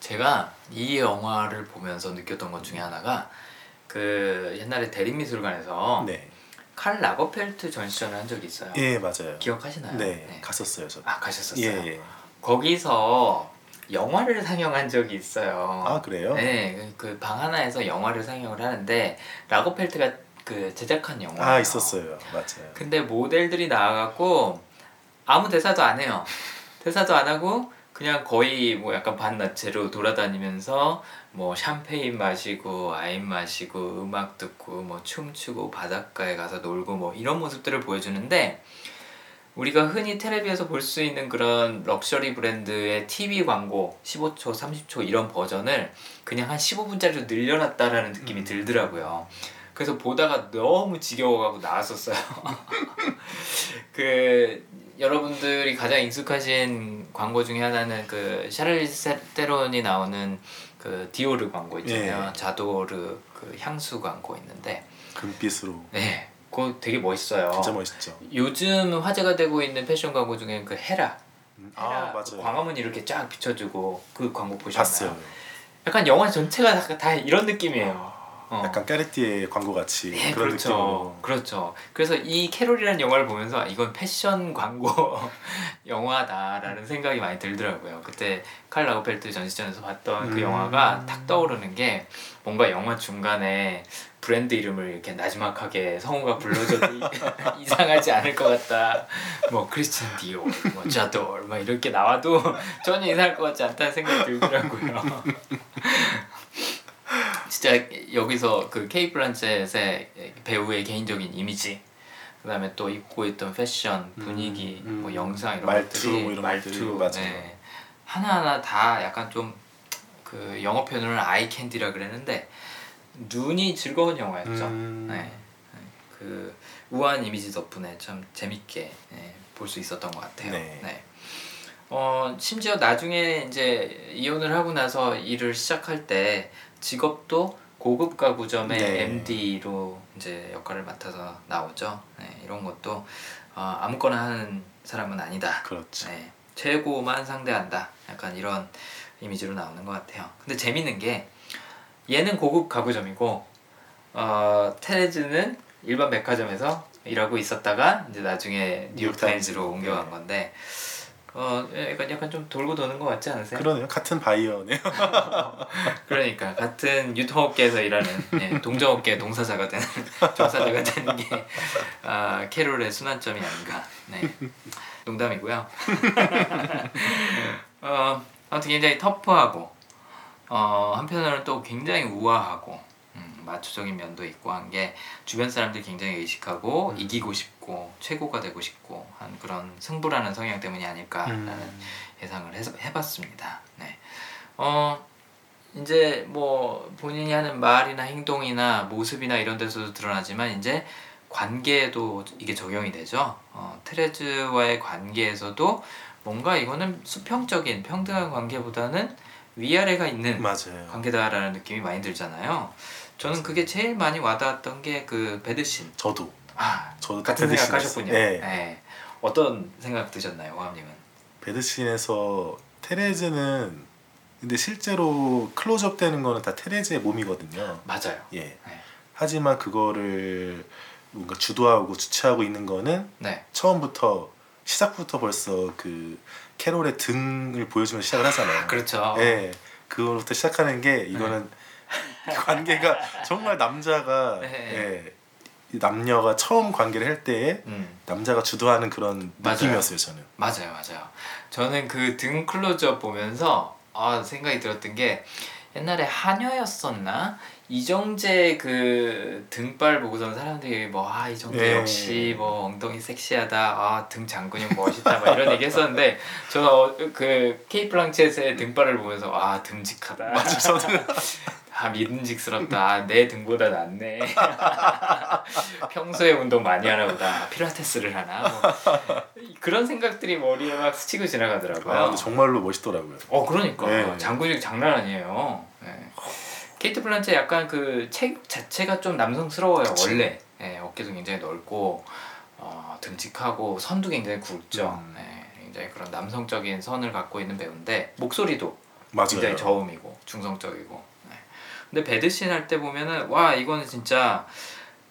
제가 이 영화를 보면서 느꼈던 것 중에 하나가 그 옛날에 대립미술관에서 네. 칼 라거펠트 전시전을 한 적이 있어요. 예, 맞아요. 기억하시나요? 네, 갔었어요, 저. 아 가셨었어요. 예, 예. 거기서 영화를 상영한 적이 있어요. 아, 그래요? 네, 그 방 하나에서 영화를 상영을 하는데 라거펠트가 그 제작한 영화. 아, 있었어요. 맞아요. 근데 모델들이 나와갖고 아무 대사도 안 해요. 대사도 안 하고 그냥 거의 뭐 약간 반나체로 돌아다니면서 뭐 샴페인 마시고 와인 마시고 음악 듣고 뭐 춤추고 바닷가에 가서 놀고 뭐 이런 모습들을 보여주는데 우리가 흔히 텔레비에서 볼 수 있는 그런 럭셔리 브랜드의 TV 광고 15초, 30초 이런 버전을 그냥 한 15분짜리로 늘려놨다라는 느낌이 음. 들더라고요. 그래서 보다가 너무 지겨워가고 나왔었어요. 그 여러분들이 가장 익숙하신 광고 중에 하나는 그 샤를리스 테론이 나오는 그 디오르 광고 있잖아요. 예. 자도르 그 향수 광고 있는데 금빛으로 네, 그거 되게 멋있어요. 진짜 멋있죠. 요즘 화제가 되고 있는 패션 광고 중에 그 헤라, 음, 헤라 아, 그 맞아요. 광화문 이렇게 쫙 비춰주고 그 광고 보셨나요? 봤어요. 약간 영화 전체가 다, 다 이런 느낌이에요. 어. 약간 까르띠에 광고 같이 네, 그런 그렇죠. 느낌으로. 그렇죠. 그래서 이 캐롤이라는 영화를 보면서 아, 이건 패션 광고 영화다라는 생각이 많이 들더라고요. 그때 칼 라거펠트 전시전에서 봤던 그 음. 영화가 탁 떠오르는 게 뭔가 영화 중간에 브랜드 이름을 이렇게 나지막하게 성우가 불러줘도 이- 이상하지 않을 것 같다. 뭐 크리스틴 디오, 뭐 자돌, 막 이렇게 나와도 전혀 이상할 것 같지 않다는 생각이 들더라고요. 진짜 여기서 그 케이 블란쳇의 배우의 개인적인 이미지 그다음에 또 입고 있던 패션 분위기 음, 뭐 영상 이런 말투 것들이 뭐 이런 말투 맞아요. 네. 하나하나 다 약간 좀 그 영어 표현으로 아이 캔디라 그랬는데 눈이 즐거운 영화였죠. 음. 네. 네. 그 우아한 이미지 덕분에 참 재밌게 볼수 있었던 것 같아요. 네. 어 심지어 나중에 이제 이혼을 하고 나서 일을 시작할 때 직업도 고급 가구점의 네. MD로 이제 역할을 맡아서 나오죠. 네, 이런 것도 어, 아무거나 하는 사람은 아니다. 그렇죠. 네, 최고만 상대한다. 약간 이런 이미지로 나오는 것 같아요. 근데 재밌는 게 얘는 고급 가구점이고 어, 테레즈는 일반 백화점에서 일하고 있었다가 이제 나중에 뉴욕타임즈로 뉴욕타임즈. 옮겨간 네. 건데 어 약간 약간 좀 돌고 도는 것 같지 않으세요? 그러네요. 같은 바이어네요. 그러니까 같은 유통업계에서 일하는 예, 동정업계 동사자가 되는 종사자가 되는 게 아, 캐롤의 순환점이 아닌가. 네. 농담이고요. 어, 아무튼 굉장히 터프하고 어, 한편으로는 또 굉장히 우아하고 음, 마초적인 면도 있고 한 게 주변 사람들 굉장히 의식하고 음. 이기고 싶고 최고가 되고 싶고 한 그런 승부라는 성향 때문이 아닐까라는 음. 예상을 해서 해봤습니다. 네. 어 이제 뭐 본인이 하는 말이나 행동이나 모습이나 이런 데서도 드러나지만 이제 관계에도 이게 적용이 되죠. 어, 테레즈와의 관계에서도 뭔가 이거는 수평적인 평등한 관계보다는 위아래가 있는 맞아요. 관계다라는 느낌이 많이 들잖아요. 저는 그게 제일 많이 와닿았던 게 그 배드신. 저도 아 저도 같은. 생각하셨군요. 네. 네. 어떤 생각 드셨나요, 호감님은? 배드신에서 테레즈는 근데 실제로 클로즈업 되는 거는 다 테레즈의 몸이거든요. 맞아요. 예. 네. 하지만 그거를 뭔가 주도하고 주체하고 있는 거는 네. 처음부터 시작부터 벌써 그 캐롤의 등을 보여주면 시작을 하잖아요. 그렇죠. 예. 그거부터 시작하는 게 이거는 관계가 정말 남자가 네. 예. 이 남녀가 처음 관계를 할 때에 음. 남자가 주도하는 그런 맞아요. 느낌이었어요 저는. 맞아요, 맞아요. 저는 그 등 클로즈업 보면서 아 생각이 들었던 게 옛날에 한여였었나 이정재 그 등발 보고선 사람들이 뭐아 이정재 네. 역시 뭐 엉덩이 섹시하다 아 등 장근육 멋있다 막 이런 얘기 했었는데 저는 어, 그 케이 플랑쳇의 등발을 보면서 아 듬직하다 맞아 저는 아 믿음직스럽다 아, 내 등보다 낫네 평소에 운동 많이 하나 보다 필라테스를 하나 뭐. 그런 생각들이 머리에 막 스치고 지나가더라고요 아, 정말로 멋있더라고요. 어 그러니까 네. 장근육 장난 아니에요 네. 케이트 블란체 약간 그 체격 자체가 좀 남성스러워요 그치. 원래 예, 어깨도 굉장히 넓고 어, 듬직하고 선도 굉장히 굵죠 음. 예, 굉장히 그런 남성적인 선을 갖고 있는 배우인데 목소리도 맞아요. 굉장히 저음이고 중성적이고 네. 근데 배드신 할 때 보면은 와 이거는 진짜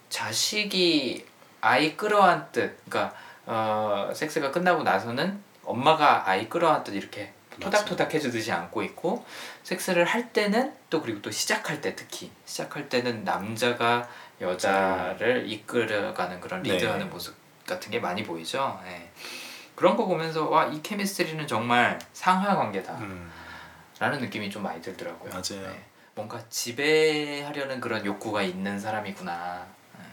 자식이 아이 끌어안듯 그러니까 어, 섹스가 끝나고 나서는 엄마가 아이 끌어안듯 이렇게 토닥토닥 해주듯이 안고 있고 섹스를 할 때는 또 그리고 또 시작할 때 특히 시작할 때는 남자가 여자를 이끌어가는 그런 네. 리드하는 모습 같은 게 많이 보이죠. 네. 그런 거 보면서 와 이 케미스트리는 정말 상하 관계다. 음, 라는 느낌이 좀 많이 들더라고요. 맞아요. 네. 뭔가 지배하려는 그런 욕구가 있는 사람이구나. 네.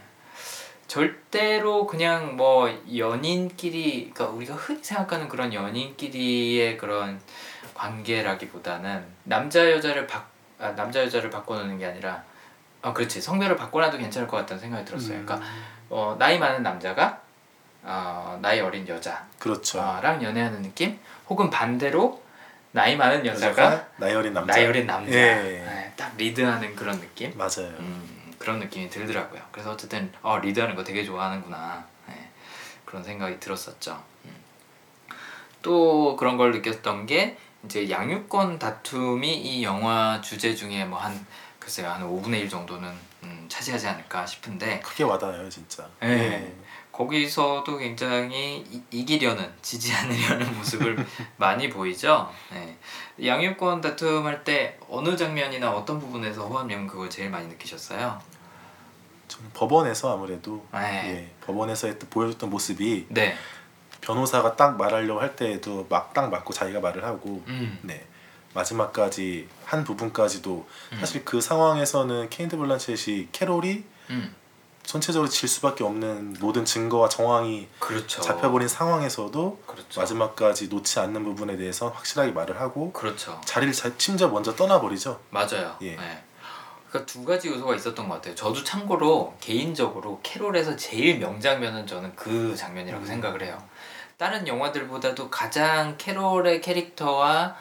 절대로 그냥 뭐 연인끼리, 그러니까 우리가 흔히 생각하는 그런 연인끼리의 그런 관계라기보다는 남자 여자를 바 아, 남자 여자를 바꿔놓는 게 아니라 아 그렇지 성별을 바꿔놔도 괜찮을 것 같다는 생각이 들었어요. 음, 그러니까 어, 나이 많은 남자가 어, 나이 어린 여자 그렇죠. 랑 연애하는 느낌 혹은 반대로 나이 많은 여자가 나이 어린 남자. 나이 어린 남자 예. 네, 딱 리드하는 그런 느낌 맞아요. 음, 그런 느낌이 들더라고요 그래서 어쨌든 어, 리드하는 거 되게 좋아하는구나 네, 그런 생각이 들었었죠 음. 또 그런 걸 느꼈던 게 이제 양육권 다툼이 이 영화 주제 중에 뭐 한 글쎄요 한 5분의 1 정도는 음, 차지하지 않을까 싶은데 크게 와닿아요 진짜. 예. 예. 거기서도 굉장히 이, 이기려는 지지 않으려는 모습을 많이 보이죠. 네. 양육권 다툼할 때 어느 장면이나 어떤 부분에서 호암님 그걸 제일 많이 느끼셨어요? 저는 법원에서 아무래도 네. 예, 법원에서 했던- 보여줬던 모습이 네. 변호사가 딱 말하려고 할 때에도 막 딱 맞고 자기가 말을 하고 음. 네 마지막까지 한 부분까지도 음. 사실 그 상황에서는 케인드 블란쳇이 캐롤이 음. 전체적으로 질 수밖에 없는 모든 증거와 정황이 그렇죠. 잡혀버린 상황에서도 그렇죠. 마지막까지 놓지 않는 부분에 대해서 확실하게 말을 하고 그렇죠. 자리를 자, 심지어 먼저 떠나버리죠. 맞아요. 예. 네. 그러니까 두 가지 요소가 있었던 것 같아요. 저도 참고로 개인적으로 캐롤에서 제일 명장면은 저는 그 장면이라고 음. 생각을 해요. 다른 영화들보다도 가장 캐롤의 캐릭터와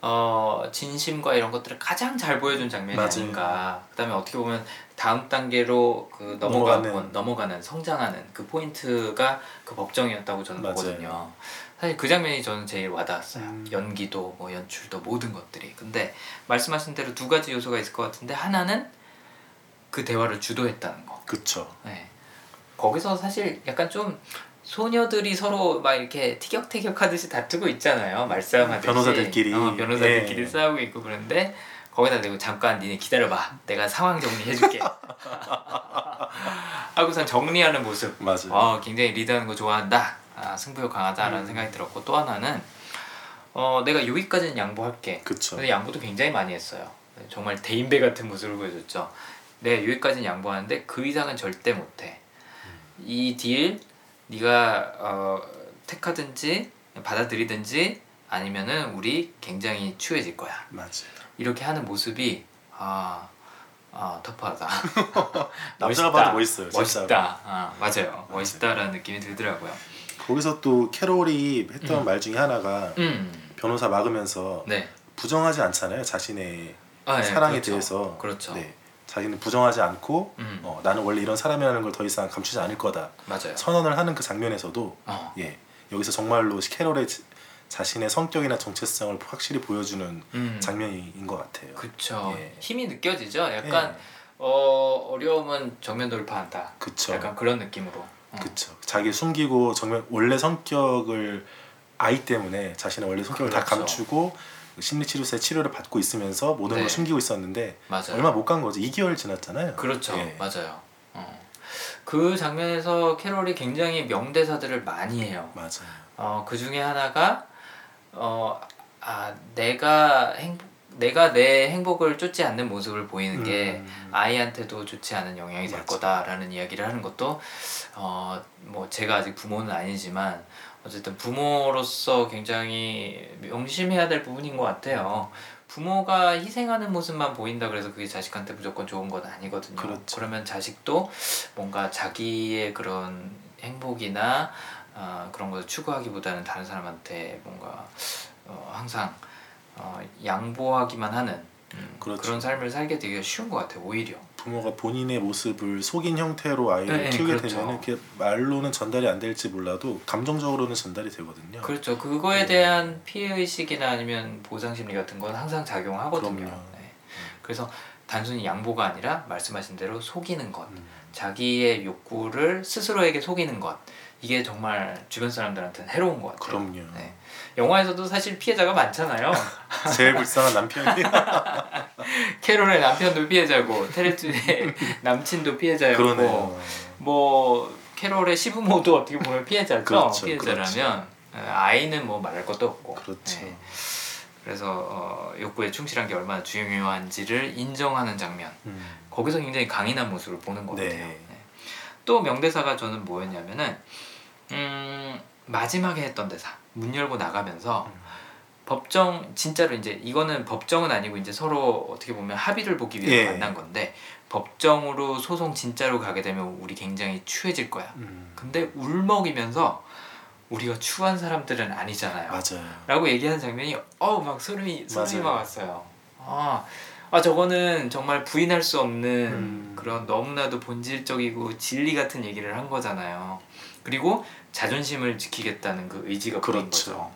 어, 진심과 이런 것들을 가장 잘 보여준 장면이 맞아요. 아닌가. 그다음에 어떻게 보면 다음 단계로 그 넘어가는 넘어가는. 성장하는 그 포인트가 그 법정이었다고 저는 맞아요. 보거든요. 사실 그 장면이 저는 제일 와닿았어요. 음. 연기도 뭐 연출도 모든 것들이. 근데 말씀하신 대로 두 가지 요소가 있을 것 같은데 하나는 그 대화를 주도했다는 거. 그쵸. 네. 거기서 사실 약간 좀 소녀들이 서로 막 이렇게 티격태격 하듯이 다투고 있잖아요. 말싸움하듯이. 변호사들끼리. 어, 변호사들끼리 예. 싸우고 있고 그런데 거기다 대고 잠깐 니네 기다려봐. 내가 상황 정리해줄게. 하고선 정리하는 모습. 맞아요. 어, 굉장히 리드하는 거 좋아한다. 아, 승부욕 강하다라는 음. 생각이 들었고 또 하나는 어, 내가 여기까지는 양보할게. 그쵸. 근데 양보도 굉장히 많이 했어요. 정말 대인배 같은 모습을 보여줬죠. 내가 여기까지는 양보하는데 그 이상은 절대 못해. 이딜 네가 어, 택하든지 받아들이든지 아니면은 우리 굉장히 추해질 거야. 맞아요. 이렇게 하는 모습이 아, 아 터프하다. 남자가. 봐도 멋있어요. 멋있다. 아, 맞아요. 멋있다라는 느낌이 들더라고요. 거기서 또 캐롤이 했던 음. 말 중에 하나가 음, 변호사 막으면서 네. 부정하지 않잖아요. 자신의 아, 네, 사랑에 그렇죠. 대해서. 그렇죠. 네. 자기는 부정하지 않고 음, 어, 나는 원래 이런 사람이라는 걸 더 이상 감추지 않을 거다. 맞아요. 선언을 하는 그 장면에서도 어, 예 여기서 정말로 캐롤의 자- 자신의 성격이나 정체성을 확실히 보여주는 음, 장면인 것 같아요. 그쵸. 예. 힘이 느껴지죠. 약간 예. 어 어려움은 정면 돌파한다. 그쵸. 약간 그런 느낌으로. 어. 그쵸. 자기 숨기고 정말 원래 성격을 아이 때문에 자신의 원래 성격을 다 그렇죠. 감추고 심리치료사의 치료를 받고 있으면서 모든 네. 걸 숨기고 있었는데 맞아요. 얼마 못 간 거죠. 2개월 지났잖아요. 그렇죠. 예. 맞아요. 어. 그 장면에서 캐롤이 굉장히 명대사들을 많이 해요. 맞아요. 어, 그 중에 하나가 어, 아, 내가 행복 내가 내 행복을 쫓지 않는 모습을 보이는 게 음. 아이한테도 좋지 않은 영향이 될 맞아. 거다라는 이야기를 하는 것도 어 뭐 제가 아직 부모는 아니지만 어쨌든 부모로서 굉장히 명심해야 될 부분인 것 같아요. 부모가 희생하는 모습만 보인다 그래서 그게 자식한테 무조건 좋은 건 아니거든요. 그렇죠. 그러면 자식도 뭔가 자기의 그런 행복이나 어, 그런 것을 추구하기보다는 다른 사람한테 뭔가 어, 항상 어, 양보하기만 하는 음, 그렇죠. 그런 삶을 살게 되기가 쉬운 것 같아요. 오히려. 부모가 본인의 모습을 속인 형태로 아이를 네, 키우게 그렇죠. 되면 그 말로는 전달이 안 될지 몰라도 감정적으로는 전달이 되거든요. 그렇죠. 그거에 네. 대한 피해 의식이나 아니면 보상 심리 같은 건 항상 작용하거든요. 네. 그래서 단순히 양보가 아니라 말씀하신 대로 속이는 것, 음. 자기의 욕구를 스스로에게 속이는 것 이게 정말 주변 사람들한테는 해로운 것 같아요. 그럼요. 네. 영화에서도 사실 피해자가 많잖아요. 제일 불쌍한 남편이 캐롤의 남편도 피해자고 테레즈의 남친도 피해자였고 그러네요. 뭐 캐롤의 시부모도 어떻게 보면 피해자죠. 그렇죠, 피해자라면 어, 아이는 뭐 말할 것도 없고. 그렇죠. 네. 그래서 어, 욕구에 충실한 게 얼마나 중요한지를 인정하는 장면. 음. 거기서 굉장히 강인한 모습을 보는 것 네. 같아요. 네. 또 명대사가 저는 뭐였냐면은 음, 마지막에 했던 대사 문 열고 나가면서 음. 법정 진짜로 이제 이거는 법정은 아니고 이제 서로 어떻게 보면 합의를 보기 위해서 예. 만난 건데 법정으로 소송 진짜로 가게 되면 우리 굉장히 추해질 거야. 음. 근데 울먹이면서 우리가 추한 사람들은 아니잖아요. 맞아요. 라고 얘기하는 장면이 어막 소름이 소름이. 막 왔어요. 아, 아 저거는 정말 부인할 수 없는 음. 그런 너무나도 본질적이고 진리 같은 얘기를 한 거잖아요. 그리고 자존심을 지키겠다는 그 의지가 그렇죠. 거죠.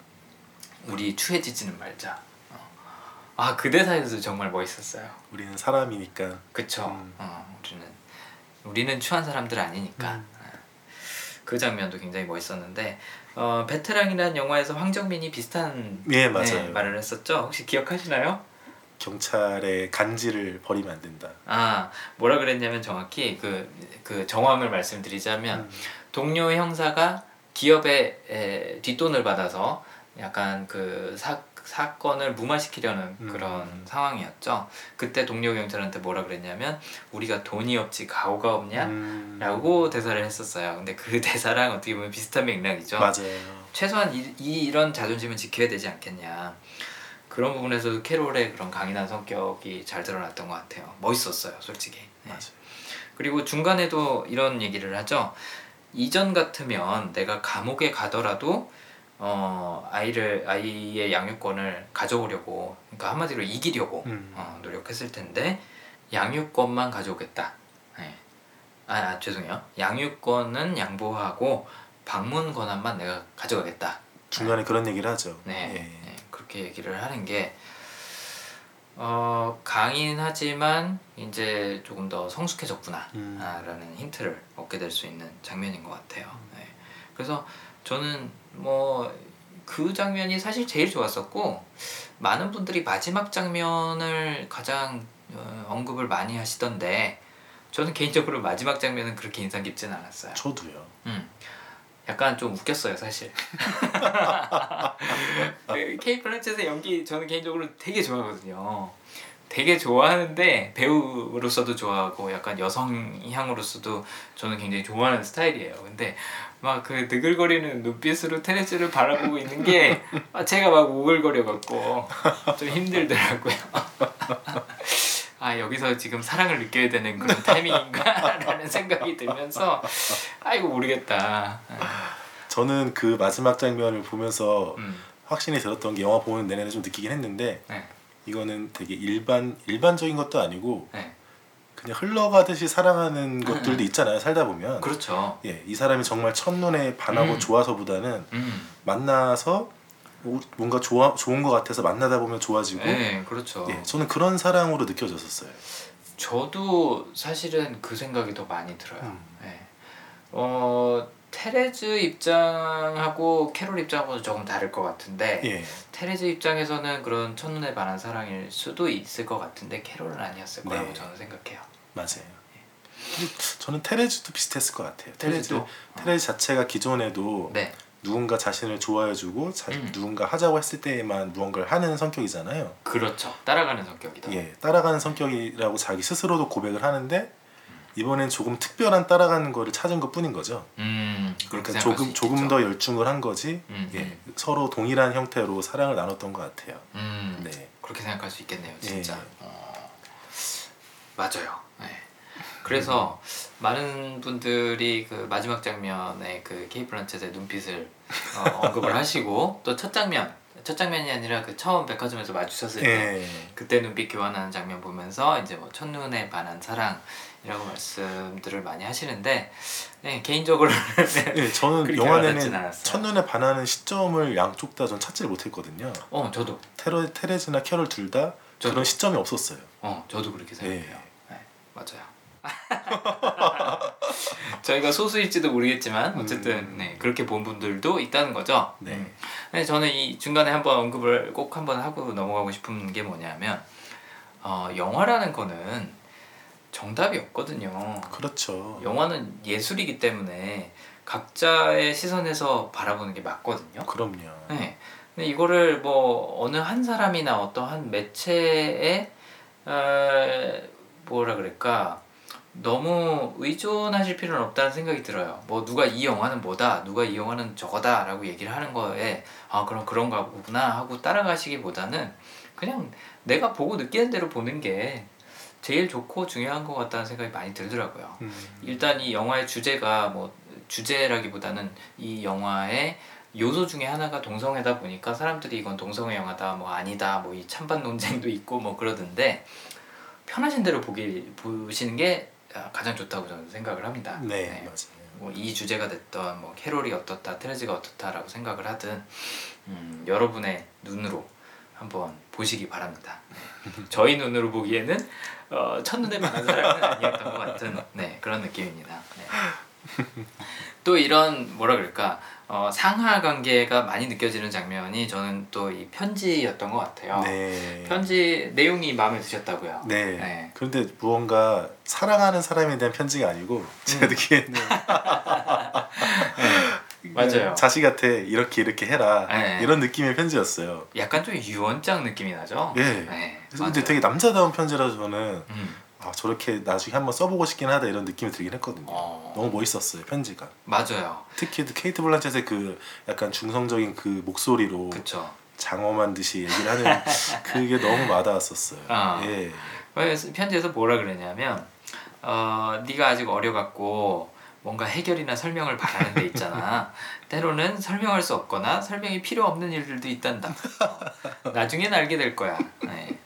우리 추해지지는 말자. 어. 아그 대사에서 정말 멋있었어요. 우리는 사람이니까. 그쵸. 음. 어, 우리는 우리는 추한 사람들 아니니까. 음. 그 장면도 굉장히 멋있었는데 어, 베테랑이라는 영화에서 황정민이 비슷한 예 맞아요. 네, 말을 했었죠. 혹시 기억하시나요? 경찰의 간지를 버리면 안 된다. 아 뭐라 그랬냐면 정확히 그, 그 정황을 말씀드리자면 음. 동료 형사가 기업에 에, 뒷돈을 받아서 약간 그 사, 사건을 무마시키려는 음. 그런 상황이었죠. 그때 동료 경찰한테 뭐라 그랬냐면 우리가 돈이 없지 가오가 없냐? 음. 라고 대사를 했었어요. 근데 그 대사랑 어떻게 보면 비슷한 맥락이죠. 맞아요. 최소한 이, 이 이 런 자존심은 지켜야 되지 않겠냐. 그런 부분에서도 캐롤의 그런 강인한 성격이 잘 드러났던 것 같아요. 멋있었어요, 솔직히. 네. 맞아요. 그리고 중간에도 이런 얘기를 하죠. 이전 같으면 내가 감옥에 가더라도 어, 아이를 아이의 양육권을 가져오려고 그러니까 한마디로 이기려고 음. 어, 노력했을 텐데 양육권만 가져오겠다. 네. 아, 아 죄송해요. 양육권은 양보하고 방문 권한만 내가 가져가겠다. 중간에 그런 얘기를 하죠. 네, 예. 네, 그렇게 얘기를 하는 게 어, 강인하지만 이제 조금 더 성숙해졌구나 음. 아, 라는 힌트를 얻게 될 수 있는 장면인 것 같아요. 네. 그래서 저는 뭐 그 장면이 사실 제일 좋았었고 많은 분들이 마지막 장면을 가장 어, 언급을 많이 하시던데 저는 개인적으로 마지막 장면은 그렇게 인상 깊진 않았어요. 저도요. 음. 약간 좀 웃겼어요 사실. 그 케이 플란쳇의 연기 저는 개인적으로 되게 좋아하거든요. 되게 좋아하는데 배우로서도 좋아하고 약간 여성향으로서도 저는 굉장히 좋아하는 스타일이에요. 근데 막 그 느글거리는 눈빛으로 테레스를 바라보고 있는 게 아, 제가 막 오글거려 갖고 좀 힘들더라고요. 아 여기서 지금 사랑을 느껴야 되는 그런 타이밍인가라는 생각이 들면서 아 이거 모르겠다. 저는 그 마지막 장면을 보면서 음, 확신이 들었던 게 영화 보는 내내 좀 느끼긴 했는데 네, 이거는 되게 일반 일반적인 것도 아니고 네, 그냥 흘러가듯이 사랑하는 것들도 있잖아요. 살다 보면. 그렇죠. 예, 이 사람이 정말 첫눈에 반하고 음. 좋아서보다는 음, 만나서 뭐- 뭔가 좋아 좋은 것 같아서 만나다 보면 좋아지고. 네, 그렇죠. 예, 저는 그런 사랑으로 느껴졌었어요. 저도 사실은 그 생각이 더 많이 들어요. 음. 네. 어 테레즈 입장하고 캐롤 입장하고는 조금 다를 것 같은데 예, 테레즈 입장에서는 그런 첫눈에 반한 사랑일 수도 있을 것 같은데 캐롤은 아니었을 거라고 네. 저는 생각해요. 맞아요. 근데 저는 테레즈도 비슷했을 것 같아요. 테레즈? 테레즈 자체가 기존에도 네, 누군가 자신을 좋아해주고 자, 음. 누군가 하자고 했을 때에만 무언가를 하는 성격이잖아요. 그렇죠. 따라가는 성격이다. 예, 따라가는 성격이라고 자기 스스로도 고백을 하는데 이번엔 조금 특별한 따라가는 거를 찾은 것 뿐인 거죠. 음, 그러니까 조금 수 조금. 더 열중을 한 거지. 음, 예, 음. 서로 동일한 형태로 사랑을 나눴던 것 같아요. 음, 네. 그렇게 생각할 수 있겠네요, 진짜. 예. 어, 맞아요. 네. 그래서 많은 분들이 그 마지막 장면에 그 케이 플란쳇의 눈빛을 어, 언급을 하시고 또 첫 장면 첫 장면이 아니라 그 처음 백화점에서 마주쳤을 때 예. 그때 눈빛 교환하는 장면 보면서 이제 뭐 첫눈에 반한 사랑이라고 말씀들을 많이 하시는데 네, 개인적으로 예, 저는 영화 내내. 첫눈에 반하는 시점을 양쪽 다 전 찾지를 못했거든요. 어 저도 테러, 테레즈나 캐롤 둘 다. 그런 시점이 없었어요. 어 저도 그렇게 생각해요. 예. 네, 맞아요. 저희가 소수일지도 모르겠지만 어쨌든 음. 네, 그렇게 본 분들도 있다는 거죠. 네. 음. 근데 저는 이 중간에 한번 언급을 꼭 한번 하고 넘어가고 싶은 게 뭐냐면 어, 영화라는 거는 정답이 없거든요. 그렇죠. 영화는 예술이기 때문에 각자의 시선에서 바라보는 게 맞거든요. 그럼요. 네. 근데 이거를 뭐 어느 한 사람이나 어떠한 매체에 어, 뭐라 그럴까 너무 의존하실 필요는 없다는 생각이 들어요. 뭐 누가 이 영화는 뭐다, 누가 이 영화는 저거다라고 얘기를 하는 거에 아 그럼 그런가 보구나 하고 따라가시기보다는 그냥 내가 보고 느끼는 대로 보는 게 제일 좋고 중요한 것 같다는 생각이 많이 들더라고요. 음. 일단 이 영화의 주제가 뭐 주제라기보다는 이 영화의 요소 중에 하나가 동성애다 보니까 사람들이 이건 동성애 영화다 뭐 아니다 뭐 이 찬반 논쟁도 있고 뭐 그러던데 편하신 대로 보기 보시는 게 아, 가장 좋다고 저는 생각을 합니다. 네, 맞아요. 뭐 이 주제가 됐던 뭐 캐롤이 어떻다 테레즈가 어떻다라고 생각을 하든 음, 여러분의 눈으로 한번 보시기 바랍니다. 네. 저희 눈으로 보기에는 어, 첫눈에 반한 사람은 아니었던 것 같은 네, 그런 느낌입니다. 네. 또 이런 뭐라 그럴까 어, 상하 관계가 많이 느껴지는 장면이 저는 또 이 편지였던 것 같아요. 네. 편지 내용이 마음에 드셨다고요. 네. 네. 그런데 무언가 사랑하는 사람에 대한 편지가 아니고 제가 음. 느끼에는 맞아요. 자식한테 이렇게 이렇게 해라 네. 이런 느낌의 편지였어요. 약간 좀 유언장 느낌이 나죠. 예. 네, 그래서 근데. 되게 남자다운 편지라서 저는 음. 아 저렇게 나중에 한번 써보고 싶긴 하다 이런 느낌이 들긴 했거든요. 어. 너무 멋있었어요 편지가. 맞아요. 특히 그 케이트 블란쳇의 그 약간 중성적인 그 목소리로 그쵸. 장엄한 듯이 얘기를 하는 그게 너무 와닿았었어요. 아. 예. 그래서 편지에서 뭐라 그러냐면 어, 네가 아직 어려갖고 뭔가 해결이나 설명을 바라는 데 있잖아. 때로는 설명할 수 없거나 설명이 필요 없는 일들도 있단다. 어, 나중엔 알게 될 거야. 네.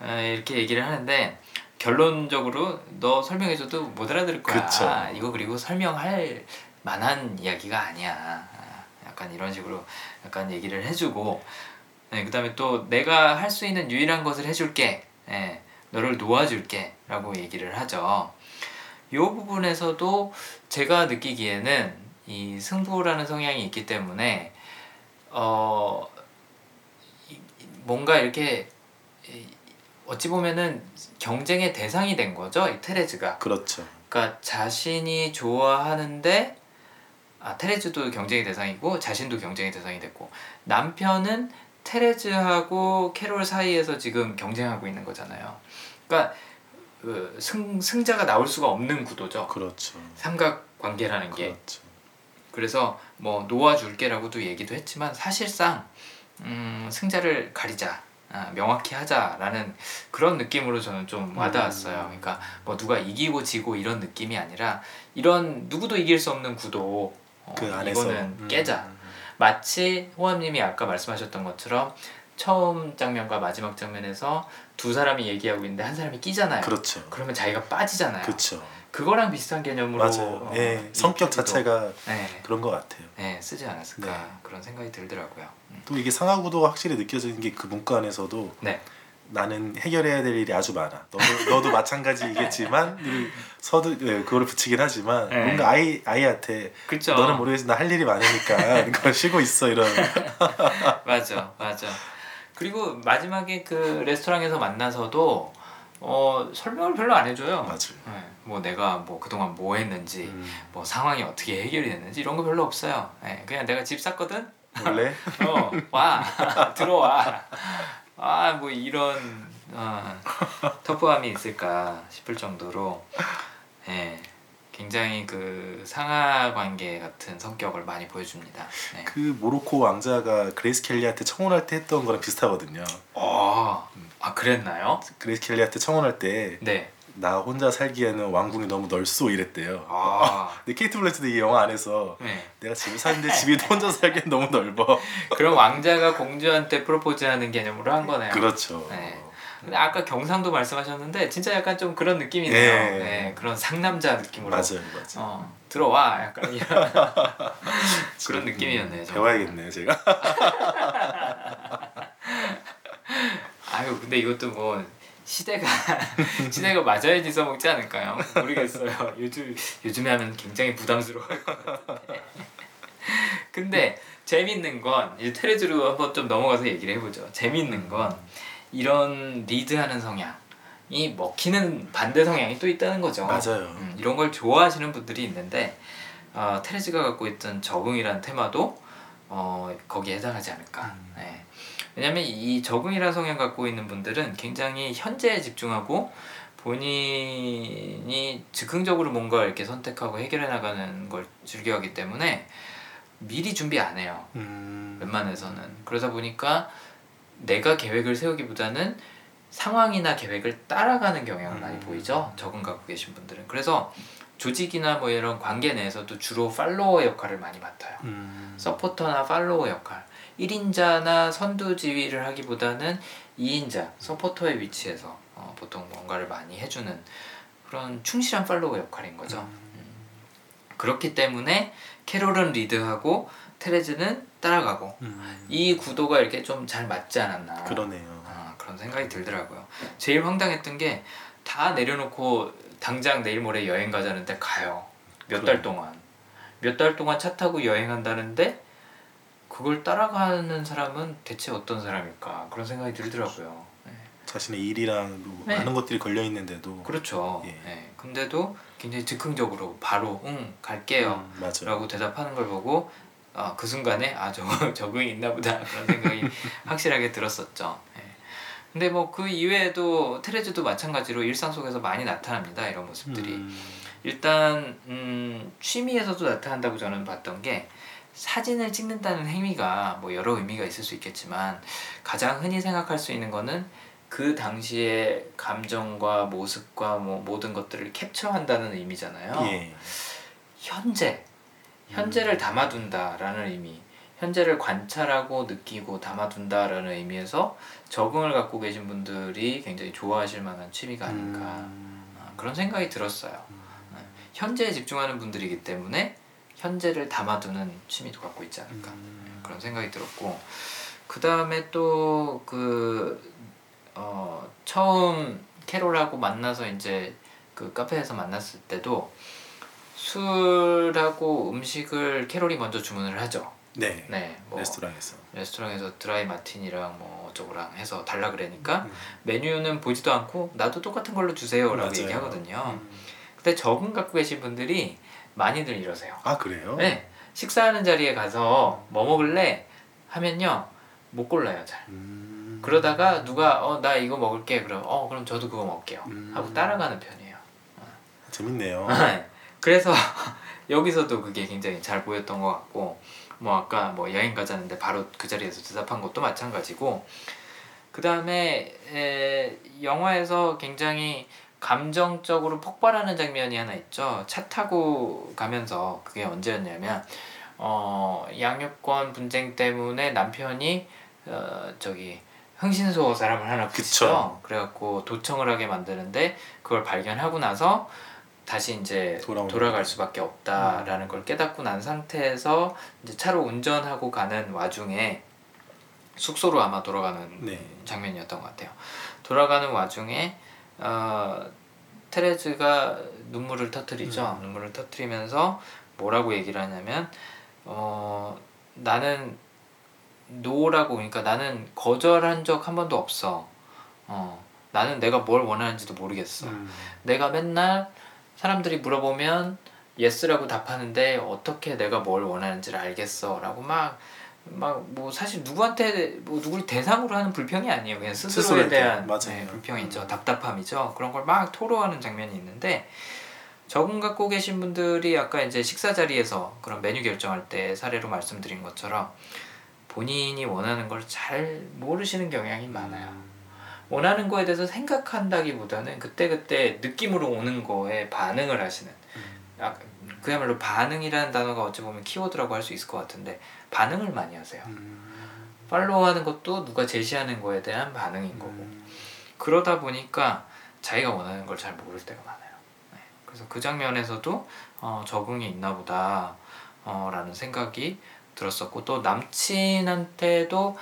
어, 이렇게 얘기를 하는데 결론적으로 너 설명해줘도 못 알아들을 거야. 그쵸. 이거 그리고 설명할 만한 이야기가 아니야. 아, 약간 이런 식으로 약간 얘기를 해주고 네, 그다음에 또 내가 할 수 있는 유일한 것을 해줄게. 예, 너를 놓아줄게. 라고 얘기를 하죠. 이 부분에서도 제가 느끼기에는 이 승부라는 성향이 있기 때문에 어 뭔가 이렇게 이- 어찌 보면은 경쟁의 대상이 된 거죠 이 테레즈가 그렇죠. 그러니까 자신이 좋아하는데 아 테레즈도 경쟁의 대상이고 자신도 경쟁의 대상이 됐고 남편은 테레즈하고 캐롤 사이에서 지금 경쟁하고 있는 거잖아요. 그러니까 그 승, 승자가 나올 수가 없는 구도죠. 그렇죠. 삼각 관계라는 게 그렇죠. 그래서 뭐 놓아줄게라고도 얘기도 했지만 사실상 음, 승자를 가리자 아, 명확히 하자라는 그런 느낌으로 저는 좀 와닿았어요. 음. 그러니까 뭐 누가 이기고 지고 이런 느낌이 아니라 이런 누구도 이길 수 없는 구도 어, 그 안에서 이거는 음. 깨자. 마치 호암님이 아까 말씀하셨던 것처럼 처음 장면과 마지막 장면에서 두 사람이 얘기하고 있는데 한 사람이 끼잖아요. 그렇죠. 그러면 자기가 빠지잖아요. 그렇죠. 그거랑 비슷한 개념으로 맞아요. 어, 예, 이 성격 자체가 네, 그런 것 같아요. 네, 쓰지 않았을까 네. 그런 생각이 들더라고요. 음. 또 이게 상하구도가 확실히 느껴지는 게 그 문과 안에서도 네, 나는 해결해야 될 일이 아주 많아. 너도, 너도 마찬가지이겠지만 늘 서두 예, 그거를 붙이긴 하지만 네. 뭔가 아이 아이한테 그렇죠. 너는 모르겠어 나할 일이 많으니까 이거 쉬고 있어 이런 맞아, 맞아. 그리고 마지막에 그 레스토랑에서 만나서도 어, 설명을 별로 안 해줘요. 맞아요. 네, 뭐 내가 뭐 그동안 뭐 했는지, 음, 뭐 상황이 어떻게 해결이 됐는지 이런 거 별로 없어요. 네, 그냥 내가 집 샀거든. 원래 어, 와 들어와. 아 뭐 이런 어, 터프함이 있을까 싶을 정도로 예, 굉장히 그 상하 관계 같은 성격을 많이 보여줍니다. 네. 그 모로코 왕자가 그레이스 켈리한테 청혼할 때 했던 거랑 비슷하거든요. 어, 아 그랬나요? 그레이스 켈리한테 청혼할 때 네. 나 혼자 살기에는 왕궁이 너무 넓소 이랬대요. 아, 근데 케이트 블랜치도 이 영화 안에서 네. 내가 집에 사는데 집이 혼자 살기엔 너무 넓어. 그럼 왕자가 공주한테 프로포즈하는 개념으로 한 거네요. 그렇죠. 네. 근데 아까 경상도 말씀하셨는데 진짜 약간 좀 그런 느낌이네요. 네. 네, 그런 상남자 느낌으로. 맞아요, 맞아요. 어, 들어와 약간 이런 그런 느낌이었네요. 정말. 배워야겠네요, 제가. 아유 근데 이것도 뭐 시대가 시대가 맞아야지 써먹지 않을까요? 모르겠어요. 요즘 요즘에 하면 굉장히 같은데. 근데 재밌는 건 이제 테레즈로 한번 좀 넘어가서 얘기를 해보죠. 재밌는 건 이런 리드하는 성향 이 먹히는 반대 성향이 또 있다는 거죠. 맞아요. 음, 이런 걸 좋아하시는 분들이 있는데 어, 테레즈가 갖고 있던 적응이라는 테마도 어, 거기에 해당하지 않을까. 음. 네. 왜냐하면 이 적응이라는 성향 갖고 있는 분들은 굉장히 현재에 집중하고 본인이 즉흥적으로 뭔가 이렇게 선택하고 해결해 나가는 걸 즐겨하기 때문에 미리 준비 안 해요. 음. 웬만해서는 그러다 보니까 내가 계획을 세우기보다는 상황이나 계획을 따라가는 경향을 많이 음. 보이죠 적응 갖고 계신 분들은 그래서 조직이나 뭐 이런 관계 내에서도 주로 팔로워 역할을 많이 맡아요 음. 서포터나 팔로워 역할 1인자나 선두 지휘를 하기보다는 2인자 서포터의 위치에서 어, 보통 뭔가를 많이 해주는 그런 충실한 팔로워 역할인 거죠 음. 그렇기 때문에 캐롤은 리드하고 테레즈는 따라가고 음. 이 구도가 이렇게 좀 잘 맞지 않았나 그러네요. 아, 그런 생각이 들더라고요. 제일 황당했던 게 다 내려놓고 당장 내일 모레 여행 가자는데 가요. 몇 달. 동안 몇 달 동안 차 타고 여행한다는데 그걸 따라가는 사람은 대체 어떤 사람일까 그런 생각이 들더라고요. 네. 자신의 일이랑 뭐 네. 많은 것들이 걸려 있는데도 그렇죠. 예. 네. 근데도 굉장히 즉흥적으로 바로 응 갈게요. 음, 맞아요. 라고 대답하는 걸 보고 아, 그 순간에 아 저, 적응이 있나 보다 그런 생각이 확실하게 들었었죠. 예. 근데 뭐 그 이외에도 테레즈도 마찬가지로 일상 속에서 많이 나타납니다 이런 모습들이 음. 일단 음, 취미에서도 나타난다고 저는 봤던 게 사진을 찍는다는 행위가 뭐 여러 의미가 있을 수 있겠지만 가장 흔히 생각할 수 있는 거는 그 당시의 감정과 모습과 뭐 모든 것들을 캡처한다는 의미잖아요. 예. 현재 현재를 담아둔다라는 의미 현재를 관찰하고 느끼고 담아둔다라는 의미에서 적응을 갖고 계신 분들이 굉장히 좋아하실 만한 취미가 아닐까 음. 아, 그런 생각이 들었어요 네. 현재에 집중하는 분들이기 때문에 현재를 담아두는 취미도 갖고 있지 않을까 음. 그런 생각이 들었고 그 다음에 또 그 어, 처음 캐롤하고 만나서 이제 그 카페에서 만났을 때도 술하고 음식을 캐롤이 먼저 주문을 하죠. 네. 네, 뭐 레스토랑에서. 레스토랑에서 드라이 마티니랑 뭐 어쩌고랑 해서 달라 그러니까 음. 메뉴는 보지도 않고 나도 똑같은 걸로 주세요라고 맞아요. 얘기하거든요. 음. 근데 적응 갖고 계신 분들이 많이들 이러세요. 아 그래요? 네, 식사하는 자리에 가서 뭐 먹을래 하면요 못 골라요 잘. 음. 그러다가 누가 어 나 이거 먹을게 그럼 어 그럼 저도 그거 먹을게요 음. 하고 따라가는 편이에요. 재밌네요. 네. 그래서 여기서도 그게 굉장히 잘 보였던 것 같고 뭐 아까 뭐 여행 가자는데 바로 그 자리에서 대답한 것도 마찬가지고 그 다음에 영화에서 굉장히 감정적으로 폭발하는 장면이 하나 있죠. 차 타고 가면서 그게 언제였냐면 어, 양육권 분쟁 때문에 남편이 어, 저기 흥신소 사람을 하나 붙이죠. 그래갖고 도청을 하게 만드는데 그걸 발견하고 나서 다시 이제 돌아오는 돌아갈. 수밖에 없다라는 걸 깨닫고 난 상태에서 이제 차로 운전하고 가는 와중에 숙소로 아마 돌아가는 네. 장면이었던 것 같아요. 돌아가는 와중에 어, 테레즈가 눈물을 터뜨리죠. 음. 눈물을 터뜨리면서 뭐라고 얘기를 하냐면 어, 나는 노라고 그러니까 나는 거절한 적 한 번도 없어. 어, 나는 내가 뭘 원하는지도 모르겠어. 음. 내가 맨날 사람들이 물어보면 yes라고 답하는데 어떻게 내가 뭘 원하는지를 알겠어라고 막 막 뭐 사실 누구한테 뭐 누구를 대상으로 하는 불평이 아니에요. 그냥 스스로에 대한 대한, 맞아요. 네, 불평이죠. 답답함이죠. 그런 걸 막 토로하는 장면이 있는데 적응 갖고 계신 분들이 아까 이제 식사 자리에서 그런 메뉴 결정할 때 사례로 말씀드린 것처럼 본인이 원하는 걸 잘 모르시는 경향이 많아요. 원하는 거에 대해서 생각한다기보다는 그때그때 느낌으로 오는 거에 반응을 하시는. 아, 그야말로 반응이라는 단어가 어찌 보면 키워드라고 할 수 있을 것 같은데 반응을 많이 하세요. 음. 팔로우하는 것도 누가 제시하는 거에 대한 반응인 거고 음. 그러다 보니까 자기가 원하는 걸 잘 모를 때가 많아요. 네. 그래서 그 장면에서도 어, 적응이 있나 보다 어, 라는 생각이 들었었고 또 남친한테도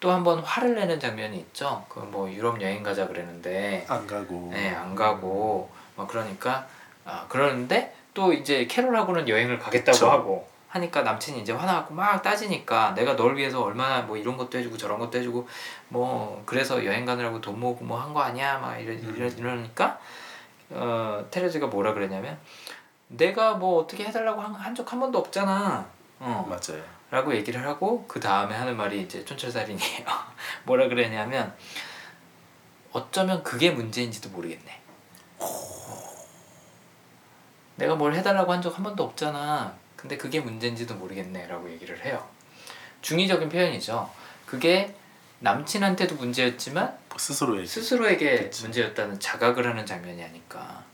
또 한 번 화를 내는 장면이 있죠. 그 뭐 유럽 여행 가자 그랬는데 안 가고. 네, 안 가고 막 그러니까 아, 그러는데 또 이제 캐롤하고는 여행을 가겠다고 그쵸. 하고 하니까 남친이 이제 화나고 막 따지니까 내가 널 위해서 얼마나 뭐 이런 것도 해주고 저런 것도 해주고 뭐 그래서 여행 가느라고 돈 모으고 뭐 한 거 아니야 막 이러, 음. 이러, 이러니까 어 테레즈가 뭐라 그랬냐면 내가 뭐 어떻게 해달라고 한적한 번도 없잖아 어 맞아요. 라고 얘기를 하고 그 다음에 하는 말이 이제 촌철살인이에요. 뭐라 그랬냐면 어쩌면 그게 문제인지도 모르겠네. 내가 뭘 해달라고 한 적 한 번도 없잖아. 근데 그게 문제인지도 모르겠네라고 얘기를 해요. 중의적인 표현이죠. 그게 남친한테도 문제였지만 스스로에게 스스로에게 그치. 문제였다는 자각을 하는 장면이 아니까.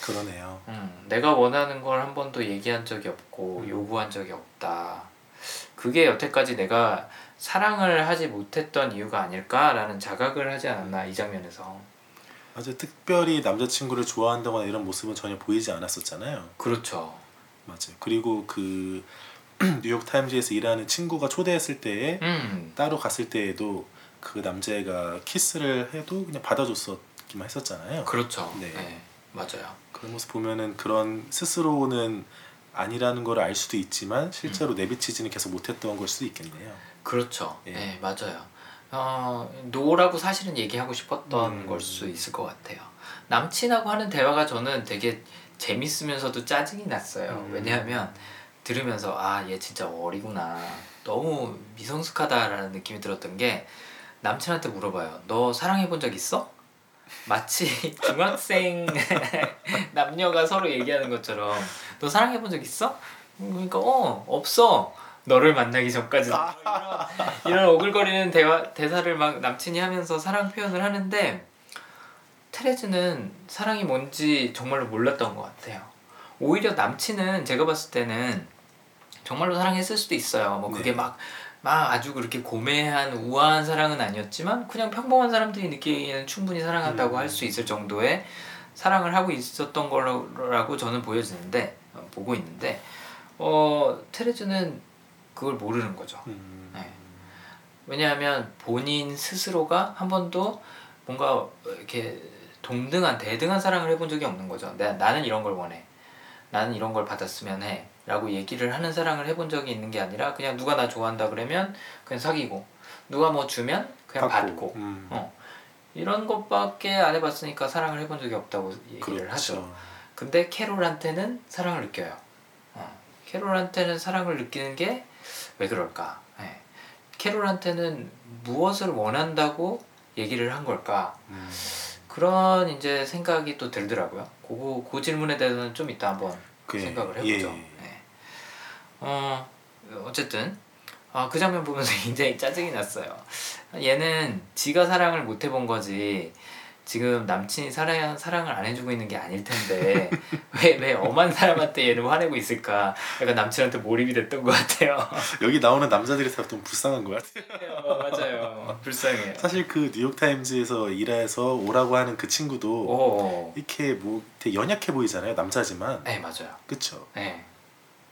그러네요. 음, 내가 원하는 걸 한 번도 얘기한 적이 없고 음. 요구한 적이 없다. 그게 여태까지 내가 사랑을 하지 못했던 이유가 아닐까라는 자각을 하지 않았나 이 장면에서. 아주 특별히 남자친구를 좋아한다거나 이런 모습은 전혀 보이지 않았었잖아요. 그렇죠. 맞아요. 그리고 그 뉴욕 타임즈에서 일하는 친구가 초대했을 때에 음, 따로 갔을 때에도 그 남자애가 키스를 해도 그냥 받아줬었기만 했었잖아요. 그렇죠. 네. 네. 맞아요. 그런 모습 보면은 그런 스스로는 아니라는 걸 알 수도 있지만 실제로 내비치지는 계속 못했던 걸 수도 있겠네요. 그렇죠. 예. 네, 맞아요. 어, no라고 사실은 얘기하고 싶었던 음. 걸수 있을 것 같아요. 남친하고 하는 대화가 저는 되게 재밌으면서도 짜증이 났어요. 음. 왜냐하면 들으면서 아 얘 진짜 어리구나. 너무 미성숙하다라는 느낌이 들었던 게 남친한테 물어봐요. 너 사랑해 본 적 있어? 마치 중학생 남녀가 서로 얘기하는 것처럼 너 사랑해 본 적 있어? 그러니까 어 없어. 너를 만나기 전까지 이런, 이런 오글거리는 대화 대사를 막 남친이 하면서 사랑 표현을 하는데 테레즈는 사랑이 뭔지 정말로 몰랐던 것 같아요. 오히려 남친은 제가 봤을 때는 정말로 사랑했을 수도 있어요. 뭐 그게 네. 막, 막 아주 그렇게 고매한 우아한 사랑은 아니었지만 그냥 평범한 사람들이 느끼기에는 충분히 사랑한다고 음. 할수 있을 정도의 사랑을 하고 있었던 거라고 저는 보여지는데 어, 보고 있는데 어 테레즈는 그걸 모르는 거죠. 음. 네. 왜냐하면 본인 스스로가 한 번도 뭔가 이렇게 동등한 대등한 사랑을 해본 적이 없는 거죠. 내, 나는 이런 걸 원해. 나는 이런 걸 받았으면 해. 라고 얘기를 하는 사랑을 해본 적이 있는 게 아니라 그냥 누가 나 좋아한다 그러면 그냥 사귀고 누가 뭐 주면 그냥 받고, 음. 어. 이런 것밖에 안 해봤으니까 사랑을 해본 적이 없다고 얘기를 하죠. 그렇죠. 근데 캐롤한테는 사랑을 느껴요. 어. 캐롤한테는 사랑을 느끼는 게 왜 그럴까? 예. 캐롤한테는 무엇을 원한다고 얘기를 한 걸까? 음. 그런 이제 생각이 또 들더라고요. 그거 그 질문에 대해서는 좀 이따 한번 그, 생각을 예. 해보죠. 네. 어 어쨌든 아, 그 장면 보면서 굉장히 짜증이 났어요. 얘는 지가 사랑을 못 해본 거지. 지금 남친이 사랑 사랑을 안 해주고 있는 게 아닐 텐데 왜 왜 엄한 사람한테 얘는 화내고 있을까? 약간 남친한테 몰입이 됐던 것 같아요. 여기 나오는 남자들이 다 좀 불쌍한 것 같아요. 어, 맞아요. 불쌍해요. 사실 그 뉴욕 타임즈에서 일해서 오라고 하는 그 친구도 오. 이렇게 뭐 되게 연약해 보이잖아요. 남자지만 네 맞아요. 그쵸? 네.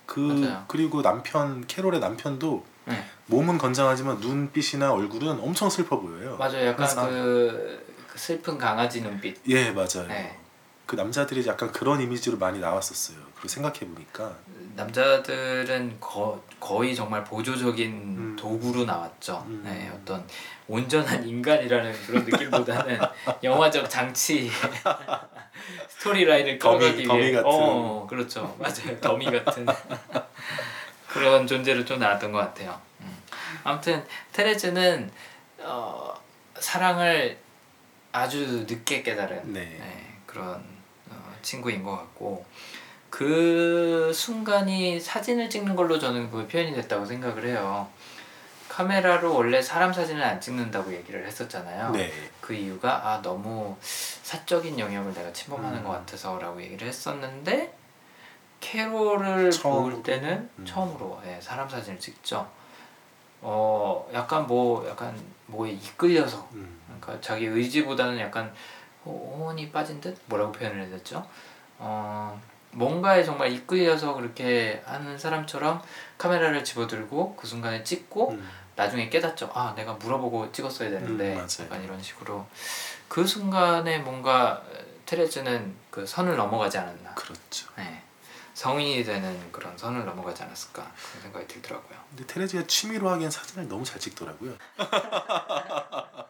그 맞아요. 그리고 남편 캐롤의 남편도 네. 몸은 건장하지만 눈빛이나 얼굴은 엄청 슬퍼 보여요. 맞아요. 약간 그래서- 그, 그 슬픈 강아지 눈빛. 예 맞아요. 네. 그 남자들이 약간 그런 이미지로 많이 나왔었어요. 그리고 생각해 보니까 남자들은 거, 거의 정말 보조적인 음. 도구로 나왔죠. 음. 네, 어떤 온전한 인간이라는 그런 느낌보다는 영화적 장치 storyline을 dummy- 끌어가기 더미 위해 같은. 어, 그렇죠. 맞아요. 더미 같은 그런 존재로 좀 나왔던 것 같아요. 음. 아무튼 테레즈는 어, 사랑을 아주 늦게 깨달은 네. 네, 그런 어, 친구인 것 같고 그 순간이 사진을 찍는 걸로 저는 그 표현이 됐다고 생각을 해요. 카메라로 원래 사람 사진을 안 찍는다고 얘기를 했었잖아요. 네. 그 이유가 아 너무 사적인 영역을 내가 침범하는 음. 것 같아서라고 얘기를 했었는데 캐롤을 처음으로. 볼 때는 음. 처음으로 예, 사람 사진을 찍죠. 어 약간 뭐 약간 뭐에 이끌려서 음. 그러니까 자기 의지보다는 약간 호- 혼이 빠진 듯 뭐라고 표현을 해야 되죠? 어 뭔가에 정말 이끌려서 그렇게 하는 사람처럼 카메라를 집어들고 그 순간에 찍고 음. 나중에 깨닫죠. 아 내가 물어보고 찍었어야 되는데 음. 약간 이런 식으로 그 순간에 뭔가 테레즈는 그 선을 넘어가지 않았나. 그렇죠. 네. 성인이 되는 그런 선을 넘어가지 않았을까 그런 생각이 들더라고요. 근데 테레즈가 취미로 하기엔 사진을 너무 잘 찍더라고요.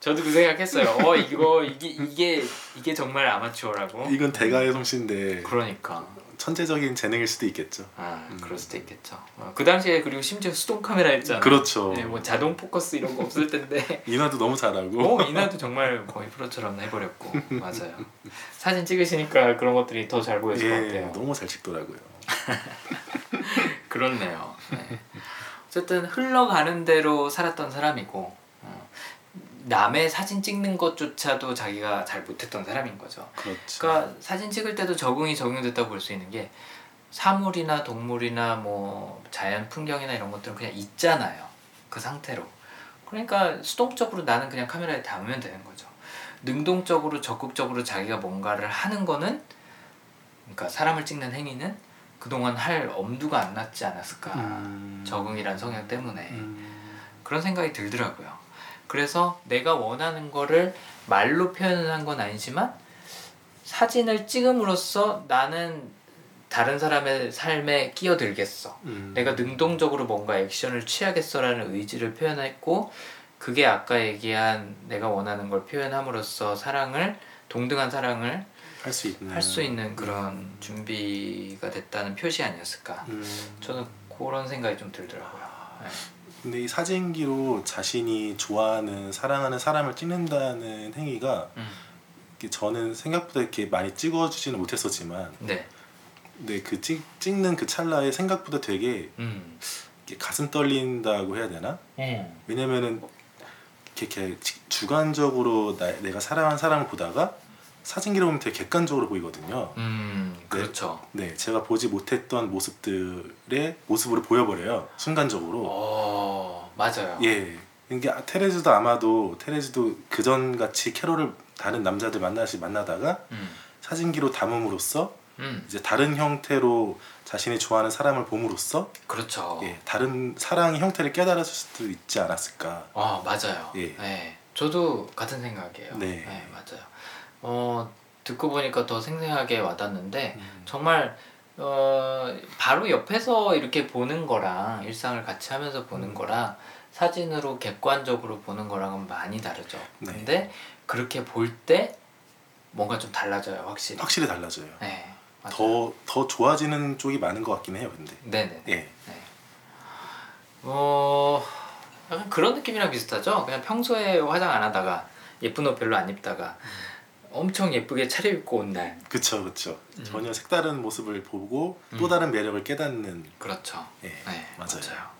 저도 그 생각했어요. 어 이거 이게 이게 이게 정말 아마추어라고. 이건 대가의 솜씨인데 그러니까. 천재적인 재능일 수도 있겠죠. 아 음. 그럴 수도 있겠죠. 어, 그 당시에 그리고 심지어 수동 카메라였잖아. 그렇죠. 네, 뭐 자동 포커스 이런 거 없을 텐데. 이나도 너무 잘하고. 오 이나도 정말 거의 프로처럼 해버렸고 맞아요. 사진 찍으시니까 그런 것들이 더 잘 보였을 것 예, 같아요. 너무 잘 찍더라고요. 그렇네요. 네. 어쨌든 흘러가는 대로 살았던 사람이고 어, 남의 사진 찍는 것조차도 자기가 잘 못했던 사람인 거죠. 그렇죠. 그러니까 사진 찍을 때도 적응이 적용됐다고 볼 수 있는 게 사물이나 동물이나 뭐 자연 풍경이나 이런 것들은 그냥 있잖아요. 그 상태로. 그러니까 수동적으로 나는 그냥 카메라에 담으면 되는 거죠. 능동적으로 적극적으로 자기가 뭔가를 하는 거는 그러니까 사람을 찍는 행위는 그동안 할 엄두가 안 났지 않았을까. 음. 적응이란 성향 때문에. 음. 그런 생각이 들더라고요. 그래서 내가 원하는 거를 말로 표현한 건 아니지만 사진을 찍음으로써 나는 다른 사람의 삶에 끼어들겠어. 음. 내가 능동적으로 뭔가 액션을 취하겠어라는 의지를 표현했고 그게 아까 얘기한 내가 원하는 걸 표현함으로써 사랑을 동등한 사랑을 할 수 있는 할 수 있는 그런 준비가 됐다는 표시 아니었을까. 음. 저는 그런 생각이 좀 들더라고요. 네. 근데 이 사진기로 자신이 좋아하는 사랑하는 사람을 찍는다는 행위가 음. 저는 생각보다 이렇게 많이 찍어주지는 못했었지만 네. 근데 그 찍, 찍는 그 찰나에 생각보다 되게 음. 가슴 떨린다고 해야 되나? 음. 왜냐면은 이렇게, 주관적으로 나, 내가 사랑하는 사람을 보다가 사진기로 보면 되게 객관적으로 보이거든요. 음, 그렇죠. 네, 제가 보지 못했던 모습들의 모습으로 보여버려요. 순간적으로. 어, 맞아요. 예. 그러니까 테레즈도 아마도 테레즈도 그전 같이 캐롤을 다른 남자들 만나시 만나다가 음, 사진기로 담음으로써 음, 이제 다른 형태로 자신이 좋아하는 사람을 봄으로써 그렇죠. 예, 다른 사랑의 형태를 깨달았을 수도 있지 않았을까. 아, 맞아요. 예. 네, 저도 같은 생각이에요. 네. 맞아요. 어, 듣고 보니까 더 생생하게 와닿는데 음. 정말 어, 바로 옆에서 이렇게 보는 거랑 일상을 같이 하면서 보는 음. 거랑 사진으로 객관적으로 보는 거랑은 많이 다르죠. 네. 근데 그렇게 볼 때 뭔가 좀 달라져요, 확실히. 확실히 달라져요. 네. 맞아요. 더더 좋아지는 쪽이 많은 것 같긴 해요. 근데 네네. 예, 네. 어 약간 그런 느낌이랑 비슷하죠. 그냥 평소에 화장 안 하다가 예쁜 옷 별로 안 입다가 엄청 예쁘게 차려입고 온 날. 그쵸 그쵸. 음. 전혀 색다른 모습을 보고 또 음. 다른 매력을 깨닫는 그렇죠. 예, 네, 맞아요. 맞아요.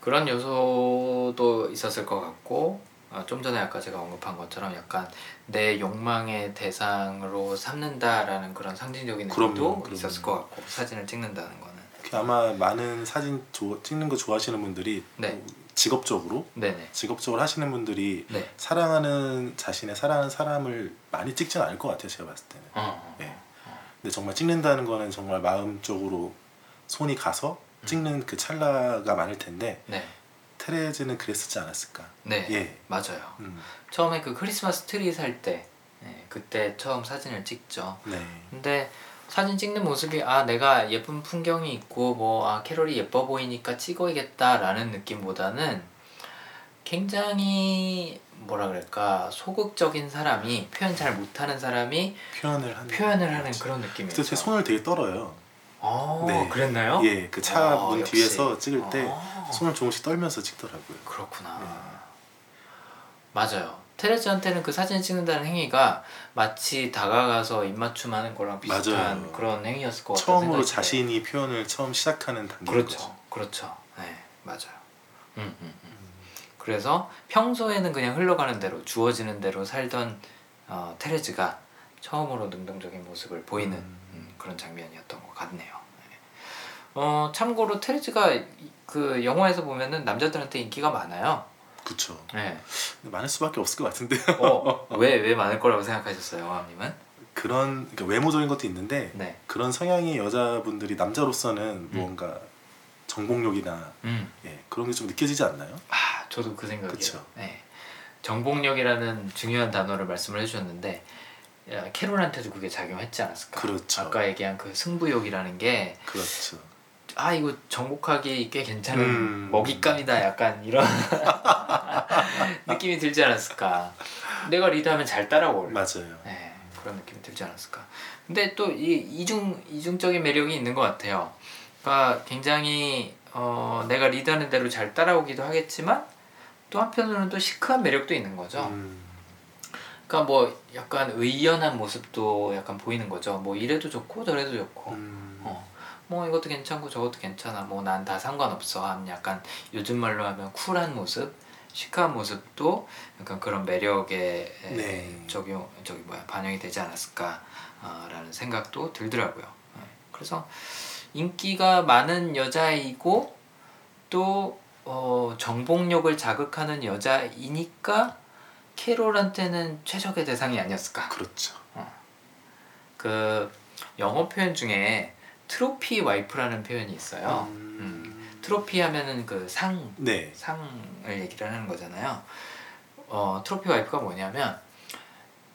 그런 요소도 있었을 것 같고 어, 좀 전에 아까 제가 언급한 것처럼 약간 내 욕망의 대상으로 삼는다라는 그런 상징적인 의미도. 있었을 것 같고 사진을 찍는다는 거는. 그 아마 많은 사진 조- 찍는 거 좋아하시는 분들이 네. 뭐 직업적으로 네네. 직업적으로 하시는 분들이 네. 사랑하는 자신의 사랑하는 사람을 많이 찍지는 않을 것 같아요. 제가 봤을 때는. 어. 예. 근데 정말 찍는다는 거는 정말 마음적으로 손이 가서 음. 찍는 그 찰나가 많을 텐데 네. 테레즈는 그랬었지 않았을까. 네. 예. 맞아요. 음. 처음에 그 크리스마스 트리 살때 네, 그때 처음 사진을 찍죠. 네. 근데 사진 찍는 모습이 아 내가 예쁜 풍경이 있고 뭐 아 캐롤이 예뻐 보이니까 찍어야겠다라는 느낌보다는 굉장히 뭐라 그럴까 소극적인 사람이 표현 잘 못하는 사람이 표현을 하는 표현을 하는. 그런 느낌이었죠. 그때 제 손을 되게 떨어요. 아 네. 그랬나요? 예, 그차 아, 문. 뒤에서 찍을 때 아. 손을 조금씩 떨면서 찍더라고요. 그렇구나. 네. 맞아요. 테레즈한테는 그 사진 찍는다는 행위가 마치 다가가서 입맞춤하는 거랑 비슷한 맞아요. 그런 행위였을 것 같아요. 처음으로 자신이 표현을 처음 시작하는 단계인 그렇죠, 거죠. 그렇죠. 네, 맞아요. 음, 음, 음. 그래서 평소에는 그냥 흘러가는 대로 주어지는 대로 살던 어, 테레즈가 처음으로 능동적인 모습을 보이는 음. 음, 그런 장면이었던 것 같네요. 네. 어 참고로 테레즈가 이- 그 영화에서 보면은 남자들한테 인기가 많아요. 그쵸. 네. 많을 수밖에 없을 것 같은데요. 어왜왜 많을 거라고 생각하셨어요, 영화님은? 그런 그러니까 외모적인 것도 있는데 네. 그런 성향의 여자분들이 남자로서는 무언가 정복력이나 음. 예, 그런 게 좀 느껴지지 않나요? 아 저도 그 생각이에요. 그쵸. 네. 정복력이라는 중요한 단어를 말씀을 해주셨는데 야, 캐롤한테도 그게 작용했지 않았을까? 그렇죠. 아까 얘기한 그 승부욕이라는 게 그렇죠. 아 이거 정복하기 꽤 괜찮은 음. 먹잇감이다. 약간 이런 느낌이 들지 않았을까. 내가 리드하면 잘 따라올. 맞아요. 네, 그런 느낌이 들지 않았을까. 근데 또 이 이중 이중적인 매력이 있는 것 같아요. 그러니까 굉장히 어, 내가 리드하는 대로 잘 따라오기도 하겠지만 또 한편으로는 또 시크한 매력도 있는 거죠. 음, 그러니까 뭐 약간 의연한 모습도 약간 보이는 거죠. 뭐 이래도 좋고 저래도 좋고. 음, 어, 뭐 이것도 괜찮고 저것도 괜찮아. 뭐 난 다 상관없어. 하는 약간 요즘 말로 하면 쿨한 모습, 시크한 모습도 약간 그런 매력에 에, 네. 적용 저기 뭐야 반영이 되지 않았을까라는 생각도 들더라고요. 네. 그래서 인기가 많은 여자이고 또 어, 정복력을 자극하는 여자이니까 캐롤한테는 최적의 대상이 아니었을까. 그렇죠. 그 영어 표현 중에 트로피 와이프라는 표현이 있어요. 음, 트로피 하면은 그 상 네. 상을 얘기를 하는 거잖아요. 어, 트로피 와이프가 뭐냐면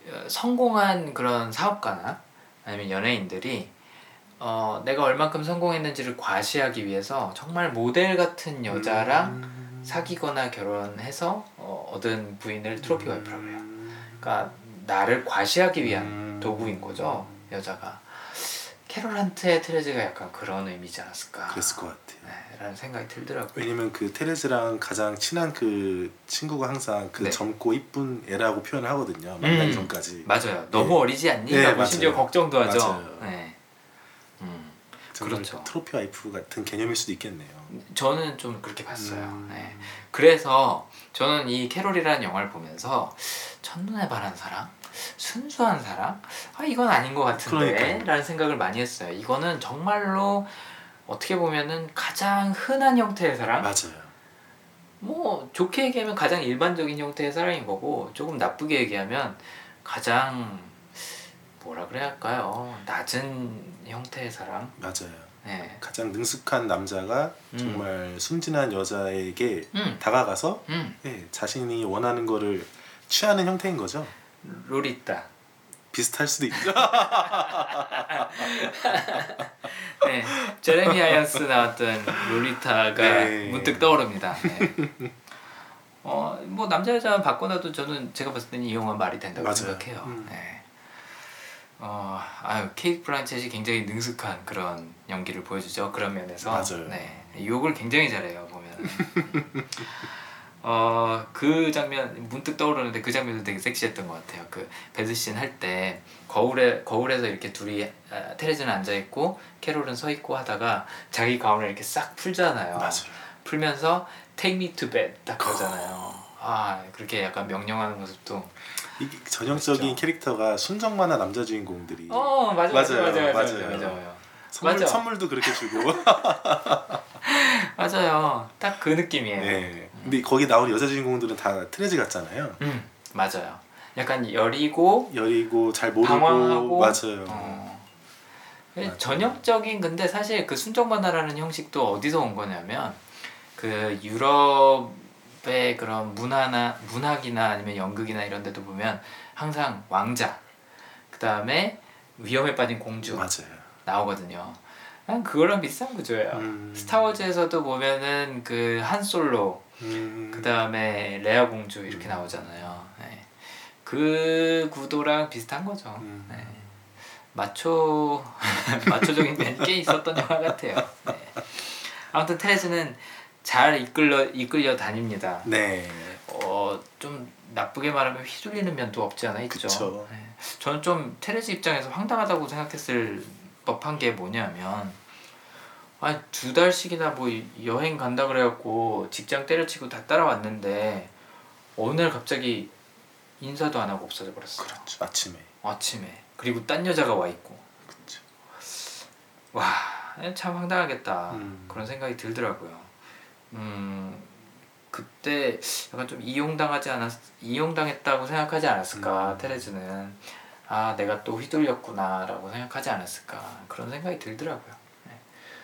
어, 성공한 그런 사업가나 아니면 연예인들이 어, 내가 얼만큼 성공했는지를 과시하기 위해서 정말 모델 같은 여자랑 음, 사귀거나 결혼해서 어, 얻은 부인을 트로피 와이프라고 해요. 음, 그러니까 나를 과시하기 위한 음. 도구인 거죠 여자가 캐롤한테 테레즈가 약간 그런 의미지 않았을까 그랬을 것 같아요. 네, 라는 생각이 들더라고요 왜냐면 그 테레즈랑 가장 친한 그 친구가 항상 그 네. 젊고 이쁜 애라고 표현을 하거든요. 만나기 음. 전까지. 맞아요 너무 네. 어리지 않니? 네, 라고 맞아요. 심지어 걱정도 하죠 맞아요. 네. 음, 그렇죠. 트로피 와이프 같은 개념일 수도 있겠네요. 저는 좀 그렇게 봤어요 음. 네. 그래서 저는 이 캐롤이라는 영화를 보면서 첫눈에 반한 사랑 순수한 사랑 아 이건 아닌 것 같은데 그러니까요. 라는 생각을 많이 했어요 이거는 정말로 어떻게 보면은 가장 흔한 형태의 사랑 맞아요. 뭐 좋게 얘기하면 가장 일반적인 형태의 사랑인 거고 조금 나쁘게 얘기하면 가장 뭐라 그래야 할까요 낮은 형태의 사랑 맞아요. 네. 가장 능숙한 남자가 음. 정말 순진한 여자에게 음, 다가가서 음, 예, 자신이 원하는 거를 취하는 형태인 거죠. 로리타 비슷할 수도 있죠. 네, 제레미 아이언스 나왔던 롤리타가 네. 문득 떠오릅니다. 네. 어, 뭐 남자 여자 바꿔놔도 저는 제가 봤을 때는 이 영화 말이 된다고 맞아요. 생각해요. 음. 네. 어, 아유 케이트 블란쳇이 굉장히 능숙한 그런 연기를 보여주죠. 그런 면에서. 맞아요. 네, 욕을 굉장히 잘해요 보면. 어, 그 장면 문득 떠오르는데 그 장면도 되게 섹시했던 것 같아요. 그 배드씬 할때 거울에 거울에서 이렇게 둘이 아, 테레즈는 앉아 있고 캐롤은 서 있고 하다가 자기 가운을 이렇게 싹 풀잖아요. 맞아요. 풀면서 take me to bed 딱 그러잖아요. 아 그렇게 약간 명령하는 모습도. 이게 전형적인 멋있죠. 캐릭터가 순정 만화 남자 주인공들이 어 맞아 맞아 맞아요, 맞아 맞아 맞아요. 맞아 맞아 선물, 맞아. 선물도 그렇게 주고 맞아요. 딱 그 느낌이에요. 네. 근데 거기 나오는 여자 주인공들은 다 트레즈 같잖아요. 음 맞아요. 약간 여리고 여리고 잘 모르고 방황하고 맞아요. 어. 맞아요. 전형적인 근데 사실 그 순정 만화라는 형식도 어디서 온 거냐면 그 유럽의 그런 문화나 문학이나 아니면 연극이나 이런 데도 보면 항상 왕자 그 다음에 위험에 빠진 공주 맞아요. 나오거든요. 난 그거랑 비슷한 구조예요. 음. 스타워즈에서도 보면은 그 한 솔로 음. 그 다음에 레아 공주 이렇게 나오잖아요. 네. 그 구도랑 비슷한 거죠. 음. 네. 마초 마초적인 면이 꽤 있었던 영화 같아요. 네. 아무튼 테레즈는 잘 이끌려 이끌려 다닙니다. 네. 어좀 나쁘게 말하면 휘둘리는 면도 없지 않아 있죠. 그쵸. 네. 저는 좀 테레즈 입장에서 황당하다고 생각했을 법한 게 뭐냐면 아니 두 달씩이나 뭐 여행 간다 그래갖고 직장 때려치고 다 따라왔는데 어느 날 갑자기 인사도 안 하고 없어져 버렸어. 그렇죠. 아침에. 아침에 그리고 딴 여자가 와 있고 그렇죠. 와 참 황당하겠다 음. 그런 생각이 들더라고요. 음 그때 약간 좀 이용당하지 않았 이용당했다고 생각하지 않았을까 음. 테레즈는 아 내가 또 휘둘렸구나라고 생각하지 않았을까 그런 생각이 들더라고요.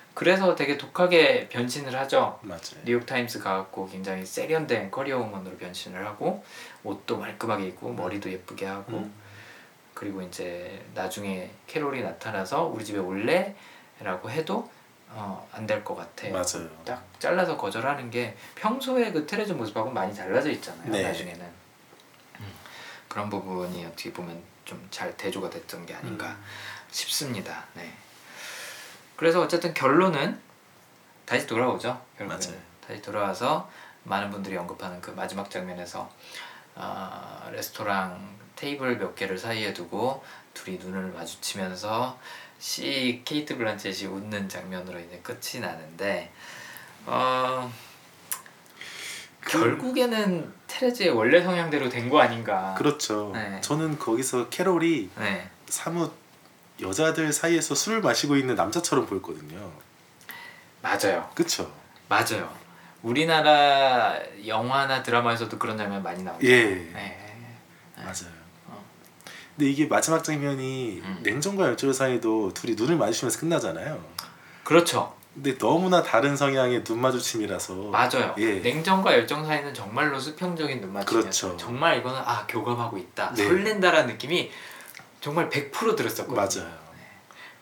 네. 그래서 되게 독하게 변신을 하죠. 맞아요. 뉴욕 타임스 가갖고 굉장히 세련된 커리어 우먼으로 변신을 하고 옷도 말끔하게 입고 머리도 예쁘게 하고 음. 그리고 이제 나중에 캐롤이 나타나서 우리 집에 올래? 라고 해도 어, 안 될 것 같아. 맞아요. 딱 잘라서 거절하는 게 평소에 그 테레즈 모습하고 많이 달라져 있잖아요. 네. 나중에는 음, 그런 부분이 어떻게 보면 좀 잘 대조가 됐던 게 아닌가 음. 싶습니다. 네. 그래서 어쨌든 결론은 다시 돌아오죠. 맞아요. 다시 돌아와서 많은 분들이 언급하는 그 마지막 장면에서 아, 레스토랑 테이블 몇 개를 사이에 두고 둘이 눈을 마주치면서 시 케이트 블란쳇이 웃는 장면으로 이제 끝이 나는데 어, 결국에는 테레즈의 원래 성향대로 된 거 아닌가. 그렇죠. 네. 저는 거기서 캐롤이 네. 사뭇 여자들 사이에서 술을 마시고 있는 남자처럼 보였거든요. 맞아요. 그쵸? 맞아요. 우리나라 영화나 드라마에서도 그런 장면 많이 나오죠. 예. 네. 맞아요. 어. 근데 이게 마지막 장면이 음. 냉정과 열정 사이도 둘이 눈을 마주치면서 끝나잖아요. 그렇죠. 근데 너무나 다른 성향의 눈 마주침이라서 맞아요. 예. 냉정과 열정 사이는 정말로 수평적인 눈맞춤이었어요. 그렇죠. 정말 이거는 아 교감하고 있다, 네. 설렌다라는 느낌이 정말 100% 들었었거든요. 맞아요.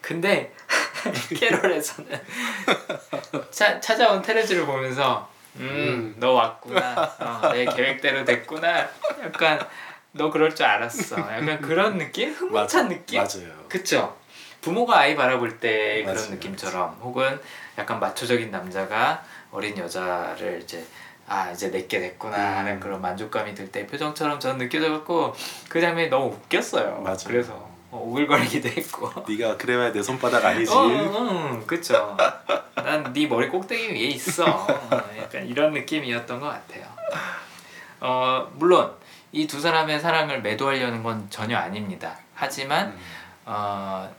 근데 캐롤에서는 차, 찾아온 테레즈를 보면서 음, 음. 너 왔구나 어, 내 계획대로 됐구나 약간 너 그럴 줄 알았어 약간 그런 느낌? 흥분찬 느낌? 맞아요. 그쵸? 부모가 아이 바라볼 때 그런 맞아요, 느낌처럼 혹은 약간 마초적인 남자가 어린 여자를 이제 아 이제 내게 됐구나 음. 하는 그런 만족감이 들 때 표정처럼 저는 느껴져갖고 그 장면이 너무 웃겼어요 맞아요. 그래서 어, 오글거리기도 했고 네가 그래봐야 내 손바닥 아니지. 어, 어, 그쵸. 난 네 머리 꼭대기 위에 있어. 어, 약간 이런 느낌이었던 것 같아요. 어, 물론 이 두 사람의 사랑을 매도하려는 건 전혀 아닙니다. 하지만 음. 어,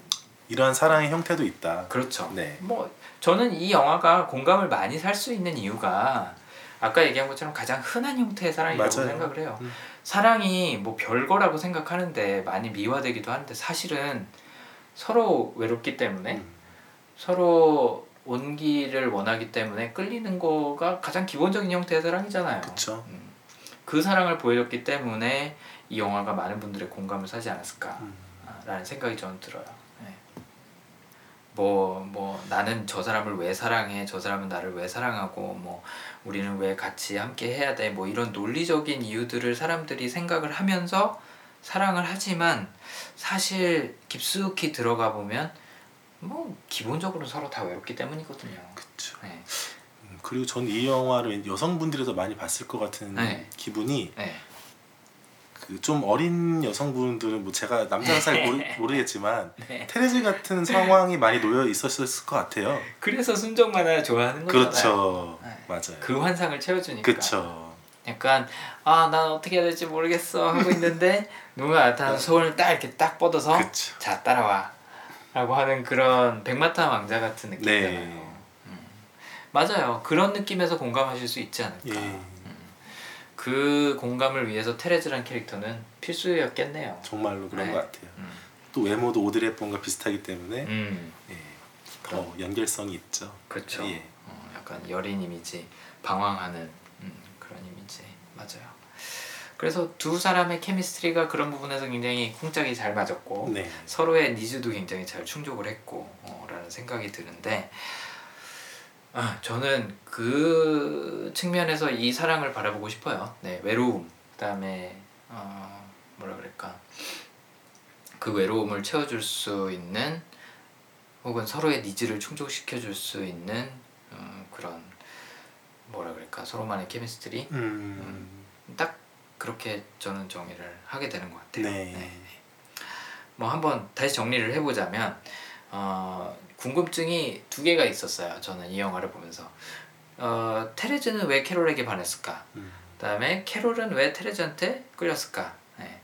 이러한 사랑의 형태도 있다. 그렇죠. 네. 뭐 저는 이 영화가 공감을 많이 살 수 있는 이유가 아까 얘기한 것처럼 가장 흔한 형태의 사랑이라고 맞아요. 생각을 해요. 음. 사랑이 뭐 별거라고 생각하는데 많이 미화되기도 하는데 사실은 서로 외롭기 때문에 음. 서로 온기를 원하기 때문에 끌리는 거가 가장 기본적인 형태의 사랑이잖아요. 그쵸. 음. 그 사랑을 보여줬기 때문에 이 영화가 많은 분들의 공감을 사지 않았을까라는 음. 생각이 저는 들어요. 네. 뭐, 뭐, 나는 저 사람을 왜 사랑해? 저 사람은 나를 왜 사랑하고, 뭐, 우리는 왜 같이 함께 해야 돼? 뭐, 이런 논리적인 이유들을 사람들이 생각을 하면서 사랑을 하지만, 사실 깊숙이 들어가 보면, 뭐, 기본적으로 서로 다 외롭기 때문이거든요. 그쵸. 네. 음, 그리고 전 이 영화를 여성분들이 더 많이 봤을 것 같은 네. 기분이 네. 그좀 어린 여성분들은 뭐 제가 남자는 잘 모르, 모르겠지만 네. 테레즈 같은 상황이 많이 놓여 있었을 것 같아요. 그래서 순정 만화를 좋아하는 거잖아요. 그렇죠. 네. 맞아요. 그 환상을 채워주니까. 그쵸. 약간 아 난 어떻게 해야 될지 모르겠어 하고 있는데 누가 나타나서 손을 딱 이렇게 딱 뻗어서 그쵸. 자 따라와 라고 하는 그런 백마탄 왕자 같은 느낌이잖아요 네. 음. 맞아요 그런 느낌에서 공감하실 수 있지 않을까 예. 그 공감을 위해서 테레즈란 캐릭터는 필수였겠네요 정말로 그런 네. 것 같아요. 음. 또 외모도 오드리 헵번과 비슷하기 때문에 음, 예, 더 연결성이 있죠. 그렇죠 예. 어, 약간 여린 이미지 방황하는 음, 그런 이미지 맞아요 그래서 두 사람의 chemistry가 그런 부분에서 굉장히 쿵짝이 잘 맞았고 네. 서로의 needs도 굉장히 잘 충족을 했고 어, 라는 생각이 드는데 아, 저는 그 측면에서 이 사랑을 바라보고 싶어요. 네, 외로움 그다음에 어, 뭐라 그럴까 그 외로움을 채워줄 수 있는 혹은 서로의 needs를 충족시켜 줄 수 있는 어, 그런 뭐라 그럴까 서로만의 chemistry 음. 딱 그렇게 저는 정의를 하게 되는 것 같아요. 네. 뭐 한번 다시 정리를 해보자면 어, 궁금증이 두 개가 있었어요. 저는 이 영화를 보면서 어, 테레즈는 왜 캐롤에게 반했을까? 음. 그다음에 캐롤은 왜 테레즈한테 끌렸을까? 네.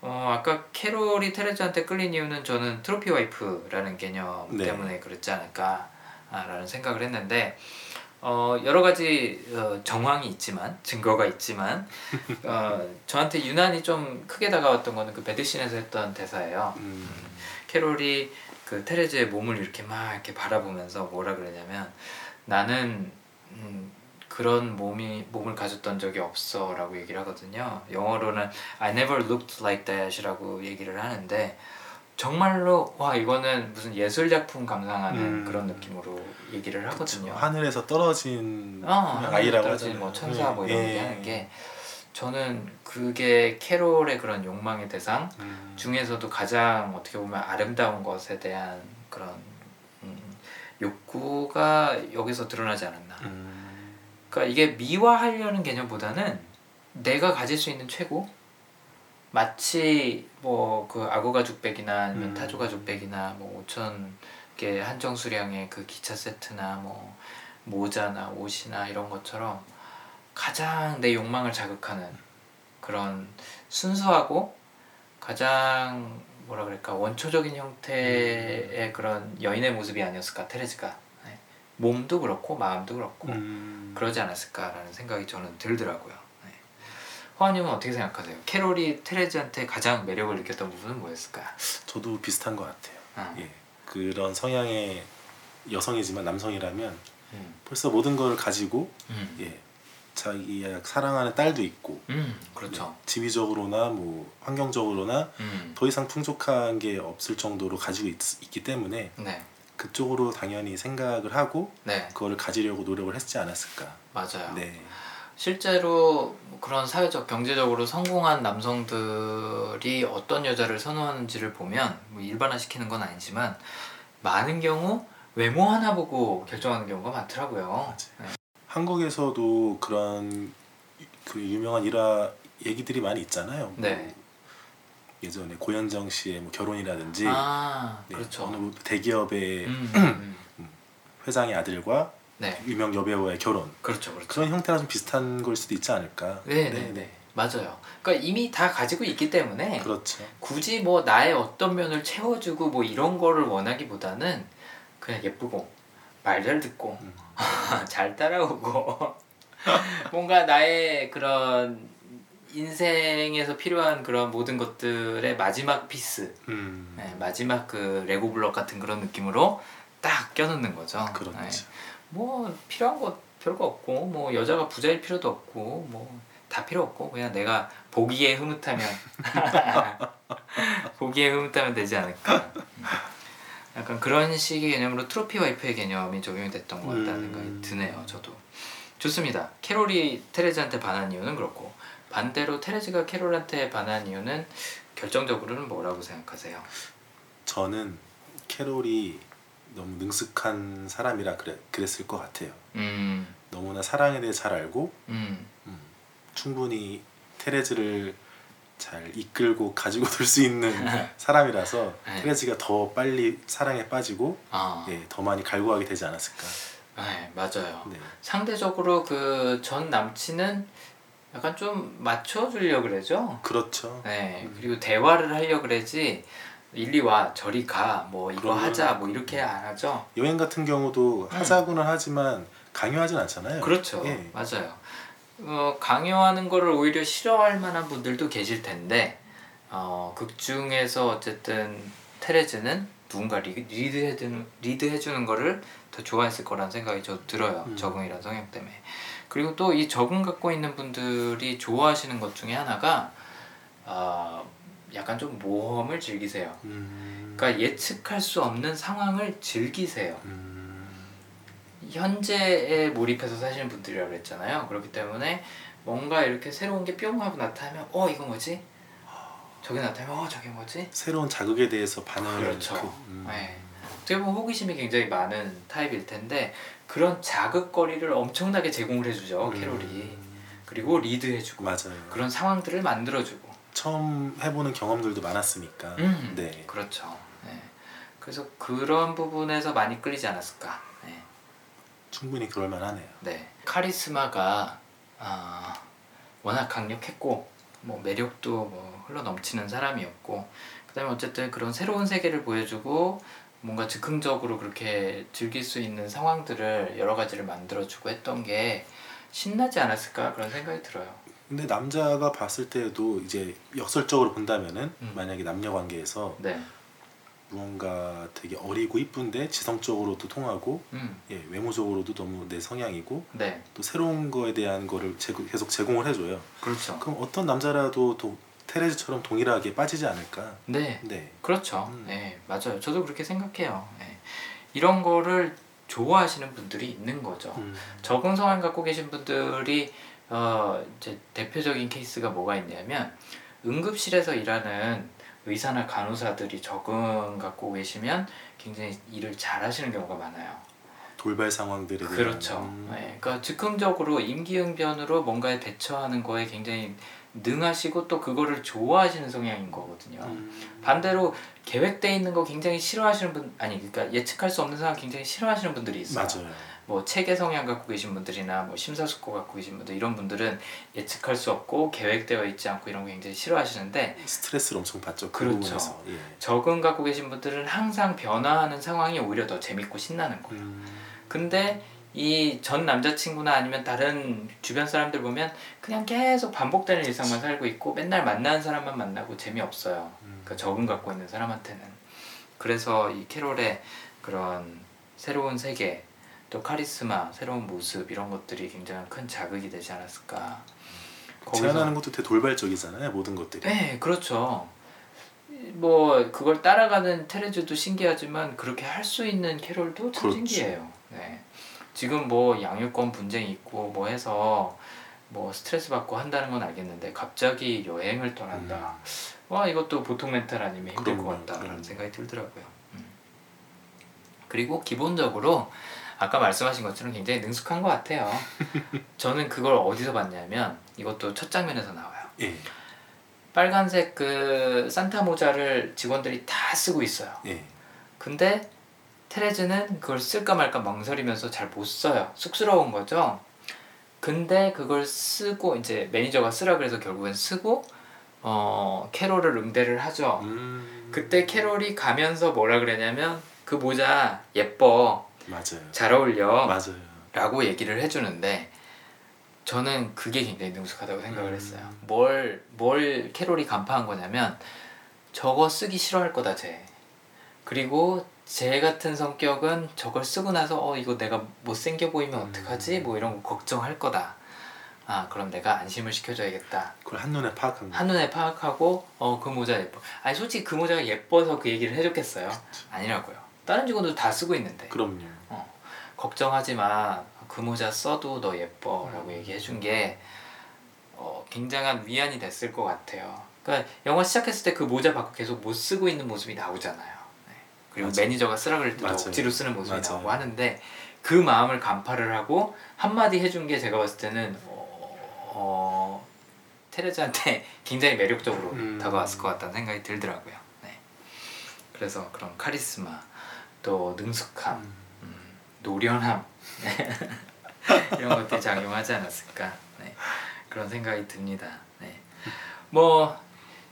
어, 아까 캐롤이 테레즈한테 끌린 이유는 저는 트로피 와이프라는 개념 네. 때문에 그렇지 않을까 라는 생각을 했는데 어, 여러 가지 어, 정황이 있지만 증거가 있지만 어, 저한테 유난히 좀 크게 다가왔던 거는 그 배드신에서 했던 대사예요. 음. 캐롤이 그 테레즈의 몸을 이렇게 막 이렇게 바라보면서 뭐라 그러냐면 나는 음, 그런 몸이 몸을 가졌던 적이 없어라고 얘기를 하거든요. 영어로는 I never looked like that이라고 얘기를 하는데 정말로 와 이거는 무슨 예술 작품 감상하는 음. 그런 느낌으로 얘기를 하거든요. 하늘에서 떨어진 어, 아이라고 떨어진. 뭐 천사 뭐 이런 예. 얘기 하는 게 저는 그게 캐롤의 그런 욕망의 대상 음. 중에서도 가장 어떻게 보면 아름다운 것에 대한 그런 음, 욕구가 여기서 드러나지 않았나. 음. 그러니까 이게 미화하려는 개념보다는 내가 가질 수 있는 최고 마치 뭐그 악어 가죽백이나 아니면 음. 타조 가죽백이나 뭐 5천 개 한정 수량의 그 기차 세트나 뭐 모자나 옷이나 이런 것처럼 가장 내 욕망을 자극하는 그런 순수하고 가장 뭐라 그럴까 원초적인 형태의 그런 여인의 모습이 아니었을까 테레즈가 네. 몸도 그렇고 마음도 그렇고 음. 그러지 않았을까라는 생각이 저는 들더라고요. 네. 호아님은 어떻게 생각하세요? 캐롤이 테레즈한테 가장 매력을 느꼈던 부분은 뭐였을까? 저도 비슷한 것 같아요. 아, 예. 그런 성향의 여성이지만 남성이라면 음, 벌써 모든 걸 가지고 음, 예. 자기가 사랑하는 딸도 있고 음, 그렇죠. 예. 지위적으로나 뭐 환경적으로나 음, 더 이상 풍족한 게 없을 정도로 가지고 있, 기 때문에 네, 그쪽으로 당연히 생각을 하고 네, 그거를 가지려고 노력을 했지 않았을까. 맞아요. 네. 실제로 그런 사회적 경제적으로 성공한 남성들이 어떤 여자를 선호하는지를 보면 뭐 일반화시키는 건 아니지만 많은 경우 외모 하나 보고 결정하는 경우가 많더라고요. 네. 한국에서도 그런 그 유명한 일화 얘기들이 많이 있잖아요. 네. 뭐 예전에 고현정 씨의 뭐 결혼이라든지 아, 네, 그렇죠. 어느 대기업의 음, 음, 회장의 아들과 네, 유명 여배우의 결혼 그렇죠, 그렇죠. 그런 형태랑 좀 비슷한 걸 수도 있지 않을까. 네, 네, 네, 맞아요. 그러니까 이미 다 가지고 있기 때문에 그렇죠. 굳이 뭐 나의 어떤 면을 채워주고 뭐 이런 거를 원하기보다는 그냥 예쁘고 말 잘 듣고 음. 잘 따라오고 뭔가 나의 그런 인생에서 필요한 그런 모든 것들의 마지막 piece, 음. 네, 마지막 그 레고 블럭 같은 그런 느낌으로 딱 껴놓는 거죠. 그렇죠. 네. 뭐 필요한 거 별거 없고 뭐 여자가 부자일 필요도 없고 뭐 다 필요 없고 그냥 내가 보기에 흐뭇하면 보기에 흐뭇하면 되지 않을까. 음. 약간 그런 식의 개념으로 trophy wife의 개념이 적용이 됐던 것 같다는 음. 생각이 드네요. 저도 좋습니다. 캐롤이 테레즈한테 반한 이유는 그렇고 반대로 테레즈가 캐롤한테 반한 이유는 결정적으로는 뭐라고 생각하세요? 저는 캐롤이 너무 능숙한 사람이라 그래, 그랬을 것 같아요. 음, 너무나 사랑에 대해 잘 알고 음, 음, 충분히 테레즈를 잘 이끌고 가지고 돌 수 있는 사람이라서 네. 테레즈가 더 빨리 사랑에 빠지고 아, 예, 더 많이 갈구하게 되지 않았을까. 네, 맞아요. 네. 상대적으로 그 전 남친은 약간 좀 맞춰주려 그러죠. 그렇죠. 네, 음. 그리고 대화를 하려 그러지 이리 와 저리 가 뭐 이거 그러면- 하자 뭐 이렇게 안 하죠. 여행 같은 경우도 하자고는 하지만 강요하진 않잖아요. 음. 그렇죠, 예. 맞아요. 어, 강요하는 거를 오히려 싫어할 만한 분들도 계실 텐데 어, 극 중에서 어쨌든 테레즈는 누군가 리, 리드해주는 리드해주는 거를 더 좋아했을 거란 생각이 저 들어요. 음. 적응이란 성향 때문에. 그리고 또 이 적응 갖고 있는 분들이 좋아하시는 것 중에 하나가 어, 약간 좀 모험을 즐기세요. 음, 그러니까 예측할 수 없는 상황을 즐기세요. 음, 현재에 몰입해서 사시는 분들이라고 그랬잖아요. 그렇기 때문에 뭔가 이렇게 새로운 게 뿅 하고 나타나면 어 이거 뭐지? 저게 나타나면 어 저게 뭐지? 새로운 자극에 대해서 반응을 그렇죠. 그, 음, 네. 어떻게 보면 호기심이 굉장히 많은 타입일 텐데 그런 자극거리를 엄청나게 제공을 해주죠 음, 캐롤이 그리고 리드해주고 맞아요. 그런 상황들을 만들어주고 처음 해보는 경험들도 많았으니까. 음, 네. 그렇죠. 네. 그래서 그런 부분에서 많이 끌리지 않았을까. 네. 충분히 그럴 만하네요. 네. 카리스마가 아, 워낙 강력했고 뭐 매력도 뭐 흘러 넘치는 사람이었고 그다음에 어쨌든 그런 새로운 세계를 보여주고 뭔가 즉흥적으로 그렇게 즐길 수 있는 상황들을 여러 가지를 만들어주고 했던 게 신나지 않았을까 그런 생각이 들어요. 근데 남자가 봤을 때도 이제 역설적으로 본다면은 음. 만약에 남녀 관계에서 네. 무언가 되게 어리고 이쁜데 지성적으로도 통하고 음. 예, 외모적으로도 너무 내 성향이고 네. 또 새로운 거에 대한 거를 제고- 계속 제공을 해줘요. 그렇죠. 그럼 어떤 남자라도 또 테레즈처럼 동일하게 빠지지 않을까? 네. 네. 그렇죠. 음. 네, 맞아요. 저도 그렇게 생각해요. 네. 이런 거를 좋아하시는 분들이 있는 거죠. 음. 적응 성향 갖고 계신 분들이 어, 이제 대표적인 케이스가 뭐가 있냐면 응급실에서 일하는 의사나 간호사들이 적응 갖고 계시면 굉장히 일을 잘하시는 경우가 많아요. 돌발 상황들에 그렇죠. 음. 네, 그러니까 즉흥적으로 임기응변으로 뭔가에 대처하는 거에 굉장히 능하시고 또 그거를 좋아하시는 성향인 거거든요. 음. 반대로 계획돼 있는 거 굉장히 싫어하시는 분 아니 그러니까 예측할 수 없는 상황 굉장히 싫어하시는 분들이 있어요. 맞아요. 뭐 체계 성향 갖고 계신 분들이나 뭐 심사숙고 갖고 계신 분들 이런 분들은 예측할 수 없고 계획되어 있지 않고 이런 거 굉장히 싫어하시는데 스트레스를 엄청 받죠. 그 그렇죠. 예. 적응 갖고 계신 분들은 항상 변화하는 상황이 오히려 더 재밌고 신나는 거예요. 음. 근데 이 전 남자친구나 아니면 다른 주변 사람들 보면 그냥 계속 반복되는 일상만 살고 있고 맨날 만나는 사람만 만나고 재미없어요. 음. 그 적응 갖고 있는 사람한테는 그래서 이 캐롤의 그런 새로운 세계 또 카리스마 새로운 모습 이런 것들이 굉장히 큰 자극이 되지 않았을까 제안하는 것도 되게 돌발적이잖아요. 모든 것들이. 네 그렇죠 뭐 그걸 따라가는 테레즈도 신기하지만 그렇게 할 수 있는 캐롤도 참 그렇죠. 신기해요 네. 지금 뭐 양육권 분쟁이 있고 뭐 해서 뭐 스트레스 받고 한다는 건 알겠는데 갑자기 여행을 떠난다 와 이것도 보통 멘탈 아니면 힘들 것 같다라는. 생각이 들더라고요. 음. 그리고 기본적으로 아까 말씀하신 것처럼 굉장히 능숙한 것 같아요. 저는 그걸 어디서 봤냐면 이것도 첫 장면에서 나와요. 예. 빨간색 그 산타 모자를 직원들이 다 쓰고 있어요. 예. 근데 테레즈는 그걸 쓸까 말까 망설이면서 잘 못 써요. 쑥스러운 거죠. 근데 그걸 쓰고 이제 매니저가 쓰라 그래서 결국엔 쓰고 어 캐롤을 응대를 하죠. 음. 그때 캐롤이 가면서 뭐라 그러냐면 그 모자 예뻐 맞아요. 잘 어울려 맞아요. 라고 얘기를 해주는데 저는 그게 굉장히 능숙하다고 생각을 음. 했어요. 뭘, 뭘 캐롤이 간파한 거냐면 저거 쓰기 싫어할 거다 쟤. 그리고 쟤 같은 성격은 저걸 쓰고 나서 어 이거 내가 못생겨 보이면 음. 어떡하지? 뭐 이런 거 걱정할 거다. 아 그럼 내가 안심을 시켜줘야겠다. 그걸 한눈에 파악한 거. 한눈에 파악하고 어 그 모자 예뻐. 아니 솔직히 그 모자가 예뻐서 그 얘기를 해줬겠어요? 아니라고요. 다른 직원도 다 쓰고 있는데. 그럼요. 걱정하지 마. 그 모자 써도 너 예뻐라고 음. 얘기해 준게 어, 굉장한 위안이 됐을 것 같아요. 그러니까 영화 시작했을 때 그 모자 받고 계속 못 쓰고 있는 모습이 나오잖아요. 네. 그리고 맞아요. 매니저가 쓰라 그럴 때도 맞아요. 억지로 쓰는 모습이 맞아요. 나오고 하는데 그 마음을 간파를 하고 한마디 해준 게 제가 봤을 때는 어, 어, 테레즈한테 굉장히 매력적으로 음. 다가왔을 것 같다는 생각이 들더라고요. 네. 그래서 그런 카리스마 또 능숙함 음. 음, 노련함 이런 것들이 작용하지 않았을까 네. 그런 생각이 듭니다. 네. 뭐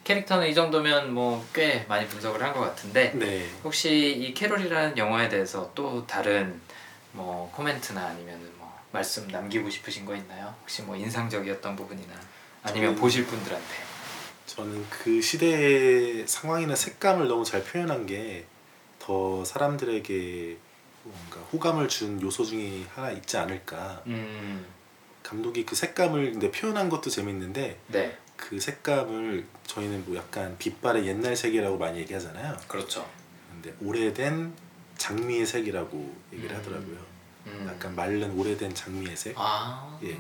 캐릭터는 이 정도면 뭐 꽤 많이 분석을 한 것 같은데 네. 혹시 이 캐롤이라는 영화에 대해서 또 다른 뭐 코멘트나 아니면 뭐 말씀 남기고 싶으신 거 있나요? 혹시 뭐 인상적이었던 부분이나 아니면 저는- 보실 분들한테 저는 그 시대의 상황이나 색감을 너무 잘 표현한 게 더 사람들에게 뭔가 호감을 준 요소 중에 하나 있지 않을까. 음, 감독이 그 색감을 근데 표현한 것도 재밌는데 네, 그 색감을 저희는 뭐 약간 빛발의 옛날 색이라고 많이 얘기하잖아요. 그렇죠. 근데 오래된 장미의 색이라고 얘기를 음. 하더라고요. 음. 약간 마른 오래된 장미의 색. 아, 예.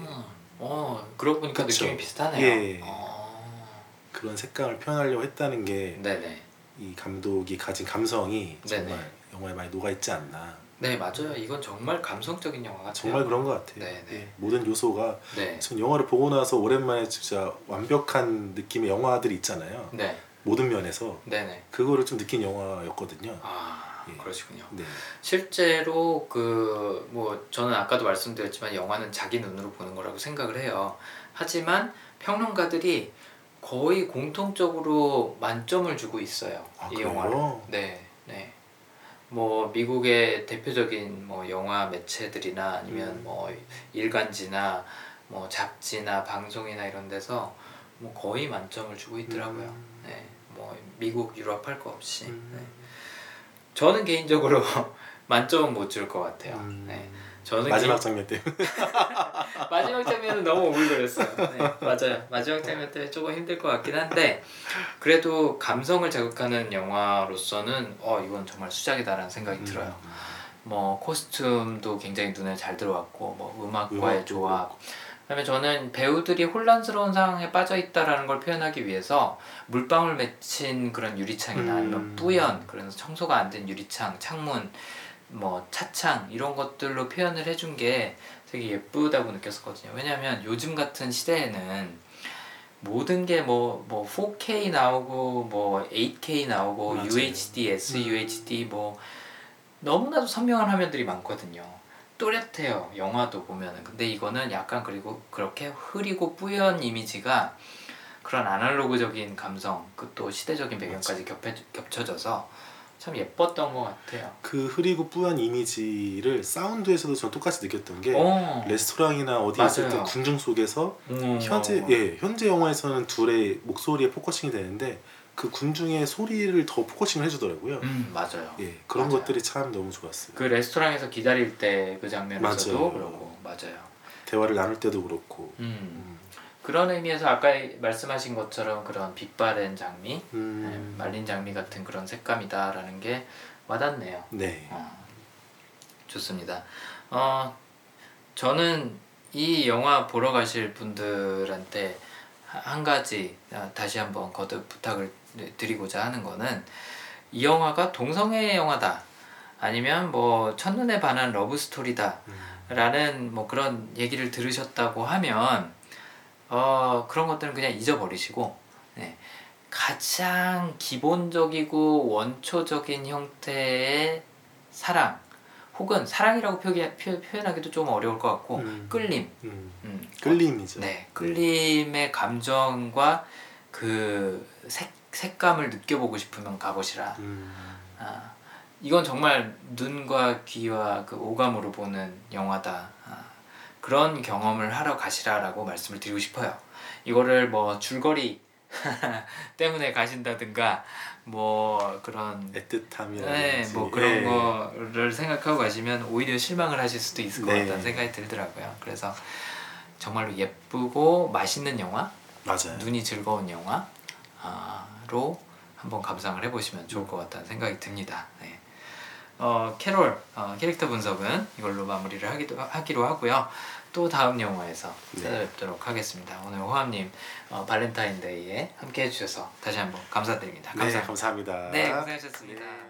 어, 그러고 보니까 그쵸. 느낌이 비슷하네요. 예. 어, 그런 색감을 표현하려고 했다는 게이네 네. 감독이 가진 감성이 네네. 정말 영화에 많이 녹아 있지 않나. 네 맞아요. 이건 정말 감성적인 영화 같아요. 정말 그런 것 같아요. 네네. 예, 모든 요소가 네, 전 영화를 보고 나서 오랜만에 진짜 완벽한 느낌의 영화들이 있잖아요. 네, 모든 면에서 네네. 그거를 좀 느낀 영화였거든요. 아, 예. 그러시군요. 네. 실제로 그 뭐 저는 아까도 말씀드렸지만 영화는 자기 눈으로 보는 거라고 생각을 해요. 하지만 평론가들이 거의 공통적으로 만점을 주고 있어요. 아, 이 그래요? 영화를. 네, 네. 뭐 미국의 대표적인 뭐 영화 매체들이나 아니면 음. 뭐 일간지나 뭐 잡지나 방송이나 이런 데서 뭐 거의 만점을 주고 있더라고요. 음. 네, 뭐 미국 유럽 할 거 없이. 네. 음. 저는 개인적으로 만점은 못 줄 것 같아요. 음. 네. 저는 마지막 개인- 장면 때문에 마지막 장면은 너무 오글거렸어요. 네, 맞아요. 마지막 장면 때문에 조금 힘들 것 같긴 한데 그래도 감성을 자극하는 영화로서는 어 이건 정말 수작이다라는 생각이 들어요. 음. 뭐 코스튬도 굉장히 눈에 잘 들어왔고 뭐 음악과의 음악도 조합. 그다음에 저는 배우들이 혼란스러운 상황에 빠져 있다라는 걸 표현하기 위해서 물방울 맺힌 그런 유리창이나 음. 아니면 뿌연 그래서 청소가 안 된 유리창, 창문, 뭐 차창 이런 것들로 표현을 해준 게 되게 예쁘다고 느꼈었거든요. 왜냐하면 요즘 같은 시대에는 모든 게뭐뭐 4K 나오고 뭐 8K 나오고 맞아요. UHD, SUHD 뭐 너무나도 선명한 화면들이 많거든요. 또렷해요. 영화도 보면은. 근데 이거는 약간 그리고 그렇게 흐리고 뿌연 이미지가 그런 아날로그적인 감성, 그 또 시대적인 배경까지 겹해, 겹쳐져서 참 예뻤던 것 같아요. 그 흐리고 뿌연 이미지를 사운드에서도 전 똑같이 느꼈던 게 어. 레스토랑이나 어디 있을 때. 군중 속에서 음, 현재 어. 예 현재 영화에서는 둘의 목소리에 focusing이 되는데 그 군중의 소리를 더 focusing을 해주더라고요. 음 맞아요. 예 그런 맞아요. 것들이 참 너무 좋았어요. 그 레스토랑에서 기다릴 때 그 장면에서도 맞아요. 그렇고 맞아요. 대화를 나눌 때도 그렇고. 음. 음. 그런 의미에서 아까 말씀하신 것처럼 그런 빛바랜 장미, 음. 네, 말린 장미 같은 그런 색감이다라는 게 와닿네요. 네. 어, 좋습니다. 어, 저는 이 영화 보러 가실 분들한테 하- 한 가지 아, 다시 한번 거듭 부탁을 드리고자 하는 거는 이 영화가 동성애 영화다 아니면 뭐 첫눈에 반한 러브 스토리다 음. 라는 뭐 그런 얘기를 들으셨다고 하면 어 그런 것들은 그냥 잊어버리시고 네. 가장 기본적이고 원초적인 형태의 사랑 혹은 사랑이라고 표기, 표, 표현하기도 좀 어려울 것 같고 음. 끌림 음. 음, 끌림이죠. 네 끌림의 감정과 그 색, 색감을 느껴보고 싶으면 가보시라 음. 아, 이건 정말 눈과 귀와 그 오감으로 보는 영화다. 아, 그런 경험을 하러 가시라라고 말씀을 드리고 싶어요. 이거를 뭐 줄거리 때문에 가신다든가 뭐 그런 애틋함이라든지. 네, 뭐 그런 예. 거를 생각하고 가시면 오히려 실망을 하실 수도 있을 것 네. 같다는 생각이 들더라고요. 그래서 정말로 예쁘고 맛있는 영화, 맞아요. 눈이 즐거운 영화로 한번 감상을 해보시면 좋을 것 같다는 생각이 듭니다. 네. 어, 캐롤 어, 캐릭터 분석은 이걸로 마무리를 하기도, 하기로 하고요. 또 다음 영화에서 네. 찾아뵙도록 하겠습니다. 오늘 호함님 어, 발렌타인데이에 함께 해 주셔서 다시 한번 감사드립니다. 네, 감사합니다. 감사합니다. 네, 고생하셨습니다. 네.